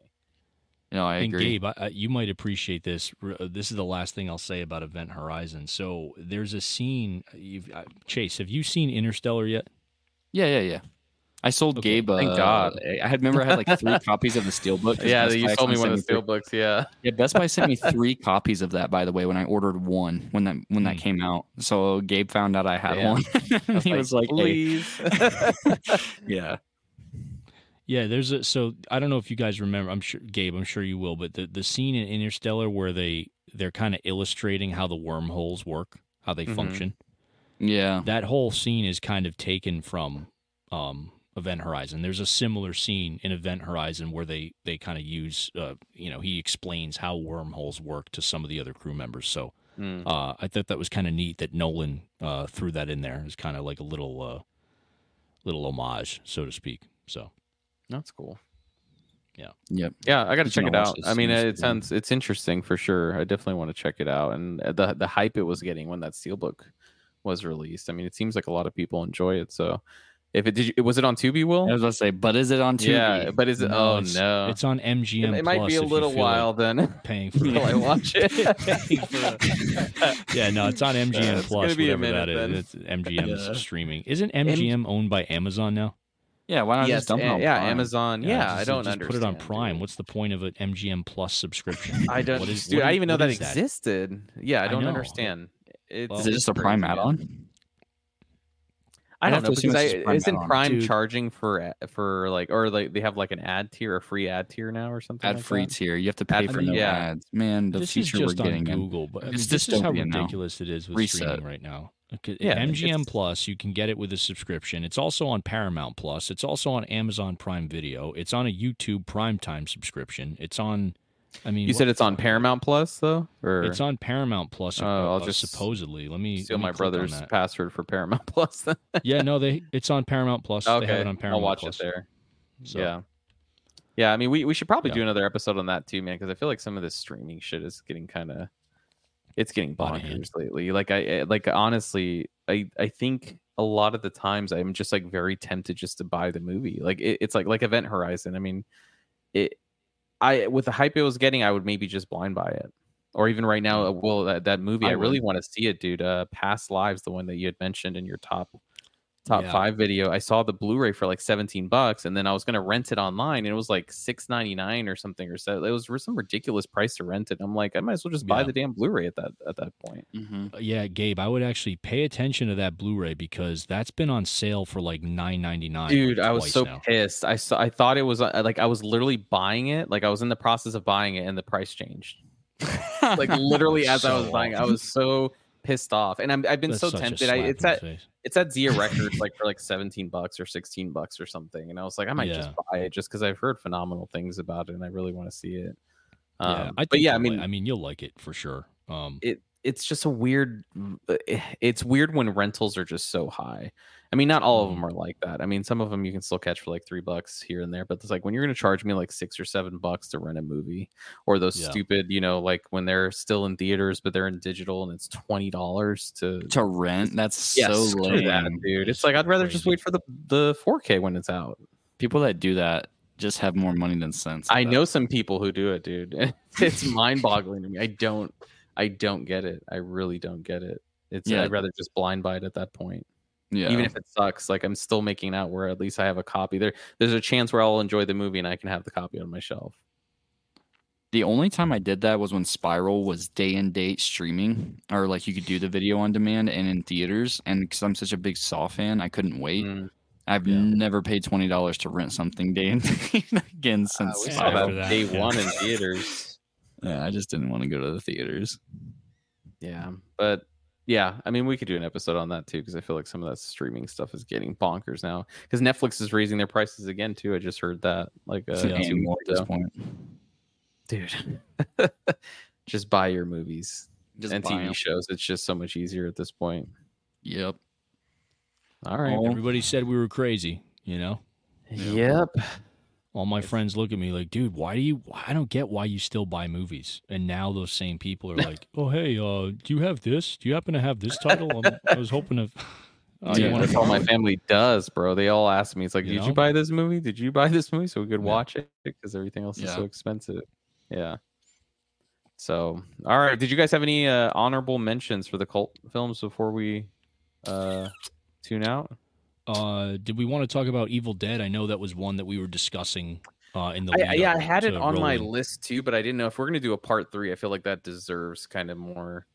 You know, I and agree. Gabe, I, I, you might appreciate this. Uh, This is the last thing I'll say about Event Horizon. So there's a scene. You've, uh, Chase, have you seen Interstellar yet? Yeah, yeah, yeah. I sold Okay, Gabe. Uh, thank God. I had remember I had like three copies of the Steelbook. 'cause Yeah, Best you Buy sold me one of the sent steel books. Yeah, Yeah, Best Buy sent me three copies of that. By the way, when I ordered one when that when that Hmm. came out, so Gabe found out I had Damn. one. I he was like, "Hey." please. "Yeah, Yeah, there's a. So I don't know if you guys remember. I'm sure Gabe. I'm sure you will. But the the scene in Interstellar where they they're kind of illustrating how the wormholes work, how they Mhm. function. yeah, That whole scene is kind of taken from um, Event Horizon. There's a similar scene in Event Horizon where they they kind of use. Uh, you know, he explains how wormholes work to some of the other crew members. So. Mm. Uh, I thought that was kind of neat that Nolan uh, threw that in there. It's kind of like a little, uh, little homage, so to speak. So That's cool. Yeah. Yep." Yeah, I got to check it out. I mean, it sounds it's interesting for sure. I definitely want to check it out. And uh, the the hype it was getting when that steelbook was released. I mean, it seems like a lot of people enjoy it. So, if it did, you, was it on Tubi? Will I was gonna say, but is it on Tubi? yeah, but is it? No, oh it's- no, it's on MGM. it might Plus be a little feel like while then paying for until I it. watch it. yeah, no, it's on MGM Yeah, it's Plus. gonna be a whatever that minute is. It's MGM's Yeah. streaming. Isn't MGM owned by Amazon now? Yeah. Why not yes, just dump it on yeah, Prime? Amazon. Yeah, just, I don't just understand. put it on Prime. dude. What's the point of an MGM Plus subscription? I don't, What is- dude. what I is- even know that that is existed. Yeah, I I don't know. understand. It's, Well, Is it just a Prime add-on? I I'd don't know because I, it's just Prime isn't. Prime Dude. charging for for like or like they have like an ad tier, a free ad tier now or something. Ad like free that? tier. You have to pay Ad for no yeah. ads. Man, the this is future we're just on getting in. Google, but I mean, It's this is how dystopian now. ridiculous it is with Reset. streaming right now. Okay, Yeah, MGM Plus, you can get it with a subscription. It's also on Paramount Plus. It's also on Amazon Prime Video. It's on a YouTube Primetime subscription. It's on. I mean, You said it's on? Paramount Plus though, or It's on Paramount Plus. Oh, uh, I'll uh, just supposedly. Let me steal let me my brother's password for Paramount Plus. Then. yeah, no, they it's on Paramount Plus. They have okay, it on Paramount I'll watch Plus. it there. So, Yeah, yeah. I mean, we we should probably Yeah. do another episode on that too, man, because I feel like some of this streaming shit is getting kind of it's getting Out of hand. bonkers lately. Like I like honestly, I I think a lot of the times I'm just like very tempted just to buy the movie. Like it, it's like like Event Horizon. I mean, it I with the hype it was getting, I would maybe just blind buy it. Or even right now, uh, well, that, that movie, I, I really would. want to see it, dude. Uh, Past Lives, the one that you had mentioned in your top top Yeah. five video. I saw the Blu-ray for like 17 bucks, and then I was gonna rent it online, and it was like 6.99 or something, or so. It was for some ridiculous price to rent it. I'm like, I might as well just buy Yeah. the damn Blu-ray at that at that point. hmm Uh, Yeah, Gabe, I would actually pay attention to that Blu-ray because that's been on sale for like nine ninety nine. Dude, I was so now. pissed. I saw. I thought it was uh, like I was literally buying it. Like I was in the process of buying it, and the price changed. Like literally as I was buying, it, I was so pissed off, and I'm, I've been That's so tempted. I, it's at face. it's at Zia Records like for like 17 bucks or 16 bucks or something, and I was like, I might just buy it just because I've heard phenomenal things about it, and I really want to see it. Um, yeah, I think but yeah, I mean, li- I mean, you'll like it for sure. Um, it it's just a weird it's weird when rentals are just so high. I mean not all of Mm. them are like that. I mean some of them you can still catch for like three bucks here and there but it's like when you're going to charge me like six or seven bucks to rent a movie or those Yeah. stupid you know like when they're still in theaters but they're in digital and it's twenty dollars to To rent, that's yeah, so low that, dude. It's It's like i'd rather just wait for the the 4k when it's out. People that do that just have more money than sense. i know some people who do it dude. It's mind-boggling to me. I don't i don't get it i really don't get it it's Yeah. i'd rather just blind buy it at that point Yeah. even if it sucks like i'm still making out where at least i have a copy there there's a chance where i'll enjoy the movie and i can have the copy on my shelf The only time I did that was when Spiral was day and date streaming, or like you could do the video on demand and in theaters. And because I'm such a big Saw fan, I couldn't wait. Mm, I've Yeah. never paid twenty dollars to rent something day and date again uh, since we Yeah, saw Spiral. that that, day yeah. one in theaters Yeah, I just didn't want to go to the theaters. yeah but yeah i mean we could do an episode on that too because i feel like some of that streaming stuff is getting bonkers now because netflix is raising their prices again too i just heard that like uh, Yeah. two more at this point. dude just buy your movies Just and TV tv 'em. shows it's just so much easier at this point Yep. all right everybody said we were crazy. You know, yep all my friends look at me like, dude, why do you? I don't get why you still buy movies. And now those same people are like, oh hey, uh, do you have this? Do you happen to have this title? I'm, I was hoping to. Oh, Dude, you want that's to all my family does, bro. They all ask me, it's like, You did know? you buy this movie? Did you buy this movie so we could Yeah. watch it? Because everything else is so expensive. Yeah. So, all right. Did you guys have any uh, honorable mentions for the cult films before we uh, tune out? Uh, did we want to talk about Evil Dead? I know that was one that we were discussing uh, in the. I, yeah, I had it to on my list too, but I didn't know if we're gonna do a part three. I feel like that deserves kind of more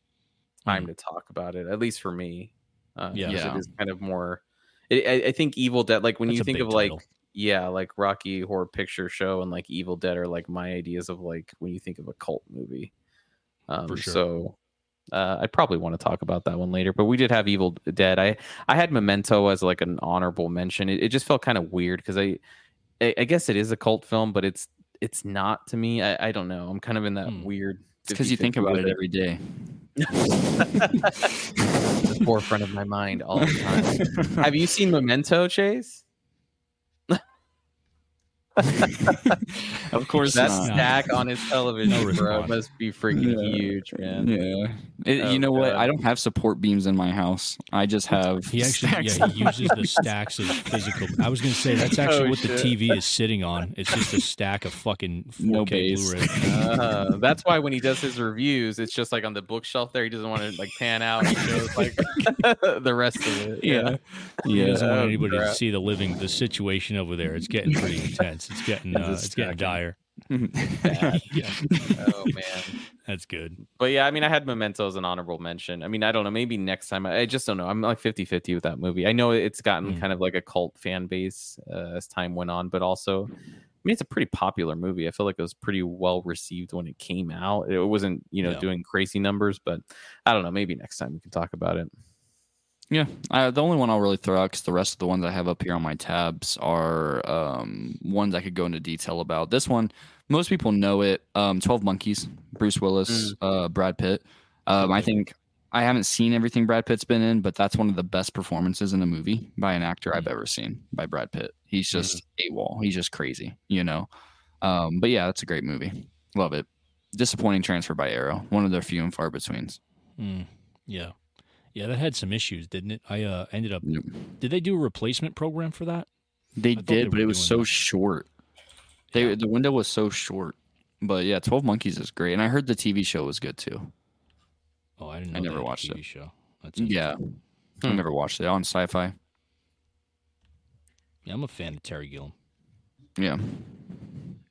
time to talk about it, at least for me. Uh, Yeah. 'cause Yeah. it is kind of more. It, I, I think Evil Dead, like when That's you think big of like yeah, like Rocky Horror Picture Show and like Evil Dead are like my ideas of like when you think of a cult movie. Um, For sure. So uh, I probably want to talk about that one later. But we did have Evil Dead. I I had Memento as like an honorable mention. It, it just felt kind of weird because I, I I guess it is a cult film, but it's it's not to me. I, I don't know. I'm kind of in that Hmm. weird. It's because you think about it every day. the forefront of my mind all the time. Have you seen Memento, Chase? of course that not. stack on his television, No bro, must be freaking Yeah. huge, man. Yeah. It- Oh, you know what? I don't have support beams in my house. I just have. He actually, yeah, he uses the stacks of physical. I was gonna say that's actually Oh, what the. TV is sitting on. It's just a stack of fucking 4K No base. Blu-ray. Uh, that's why when he does his reviews, it's just like on the bookshelf there. He doesn't want to like pan out. He shows like the rest of it. Yeah. He Yeah. doesn't want Oh, anybody to see the living, the situation over there. It's getting pretty intense. It's getting, It's uh, it's getting dire. Yeah. Oh man. That's good. But yeah, I mean, I had Memento as an honorable mention. I mean, I don't know. Maybe next time. I, I just don't know. I'm like 50 50 with that movie. I know it's gotten Mm. kind of like a cult fan base uh, as time went on, but also, I mean, it's a pretty popular movie. I feel like it was pretty well received when it came out. It wasn't, you know, Yeah. doing crazy numbers, but I don't know. Maybe next time we can talk about it. Yeah, I, the only one I'll really throw out because the rest of the ones I have up here on my tabs are um, ones I could go into detail about. This one, most people know it. Um, Twelve Monkeys, Bruce Willis, uh, Brad Pitt. Um, I think I haven't seen everything Brad Pitt's been in, but that's one of the best performances in a movie by an actor I've Mm. ever seen by Brad Pitt. He's just a wall. He's just crazy, you know. Um, but yeah, that's a great movie. Love it. Disappointing transfer by Arrow. One of their few and far betweens. Mm, yeah, yeah, that had some issues, didn't it? I uh, ended up. Yep. Did they do a replacement program for that? They thought they did, but it was so that. short. They Yeah. the window was so short. But yeah, Twelve Monkeys is great, and I heard the TV show was good too. Oh, I didn't know. I never had a watched it. TV Show. That's Yeah, interesting. I Hmm. never watched it on Sci-Fi. yeah. I'm a fan of Terry Gilliam. Yeah,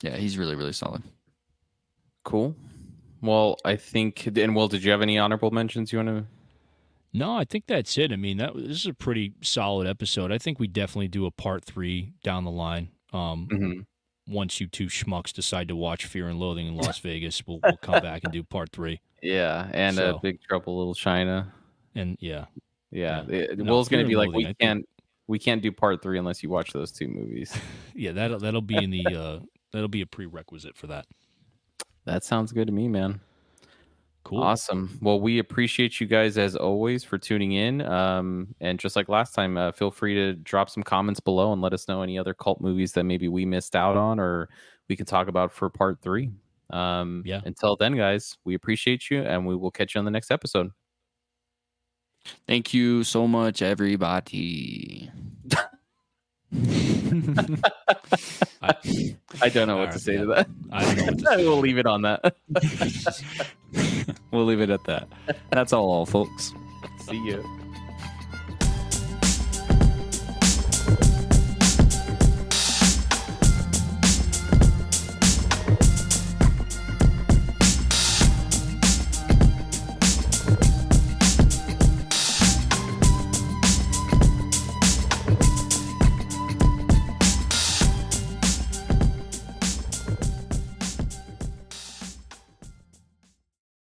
yeah, he's really really solid. Cool. Well, I think, and Will, did you have any honorable mentions you want to? No, I think that's it. I mean, that this is a pretty solid episode. I think we definitely do a part three down the line. Um, Mhm. once you two schmucks decide to watch Fear and Loathing in Las Vegas, we'll, we'll come back and do part three. Yeah, and So- uh, Big Trouble Little China. And yeah, Yeah, Yeah. it- No, Will's gonna be like, Loathing, we can't, we can't do part three unless you watch those two movies. yeah, that'll that'll be in the uh, that'll be a prerequisite for that. that sounds good to me, man. Cool. Awesome. Well, we appreciate you guys as always for tuning in. Um, and just like last time, uh, feel free to drop some comments below and let us know any other cult movies that maybe we missed out on or we can talk about for part three. Um, Yeah. Until then, guys, we appreciate you and we will catch you on the next episode. Thank you so much, everybody. I, I don't know what All to say yeah. to that. I don't know we'll leave it on that. we'll leave it at that. That's all, folks. See you.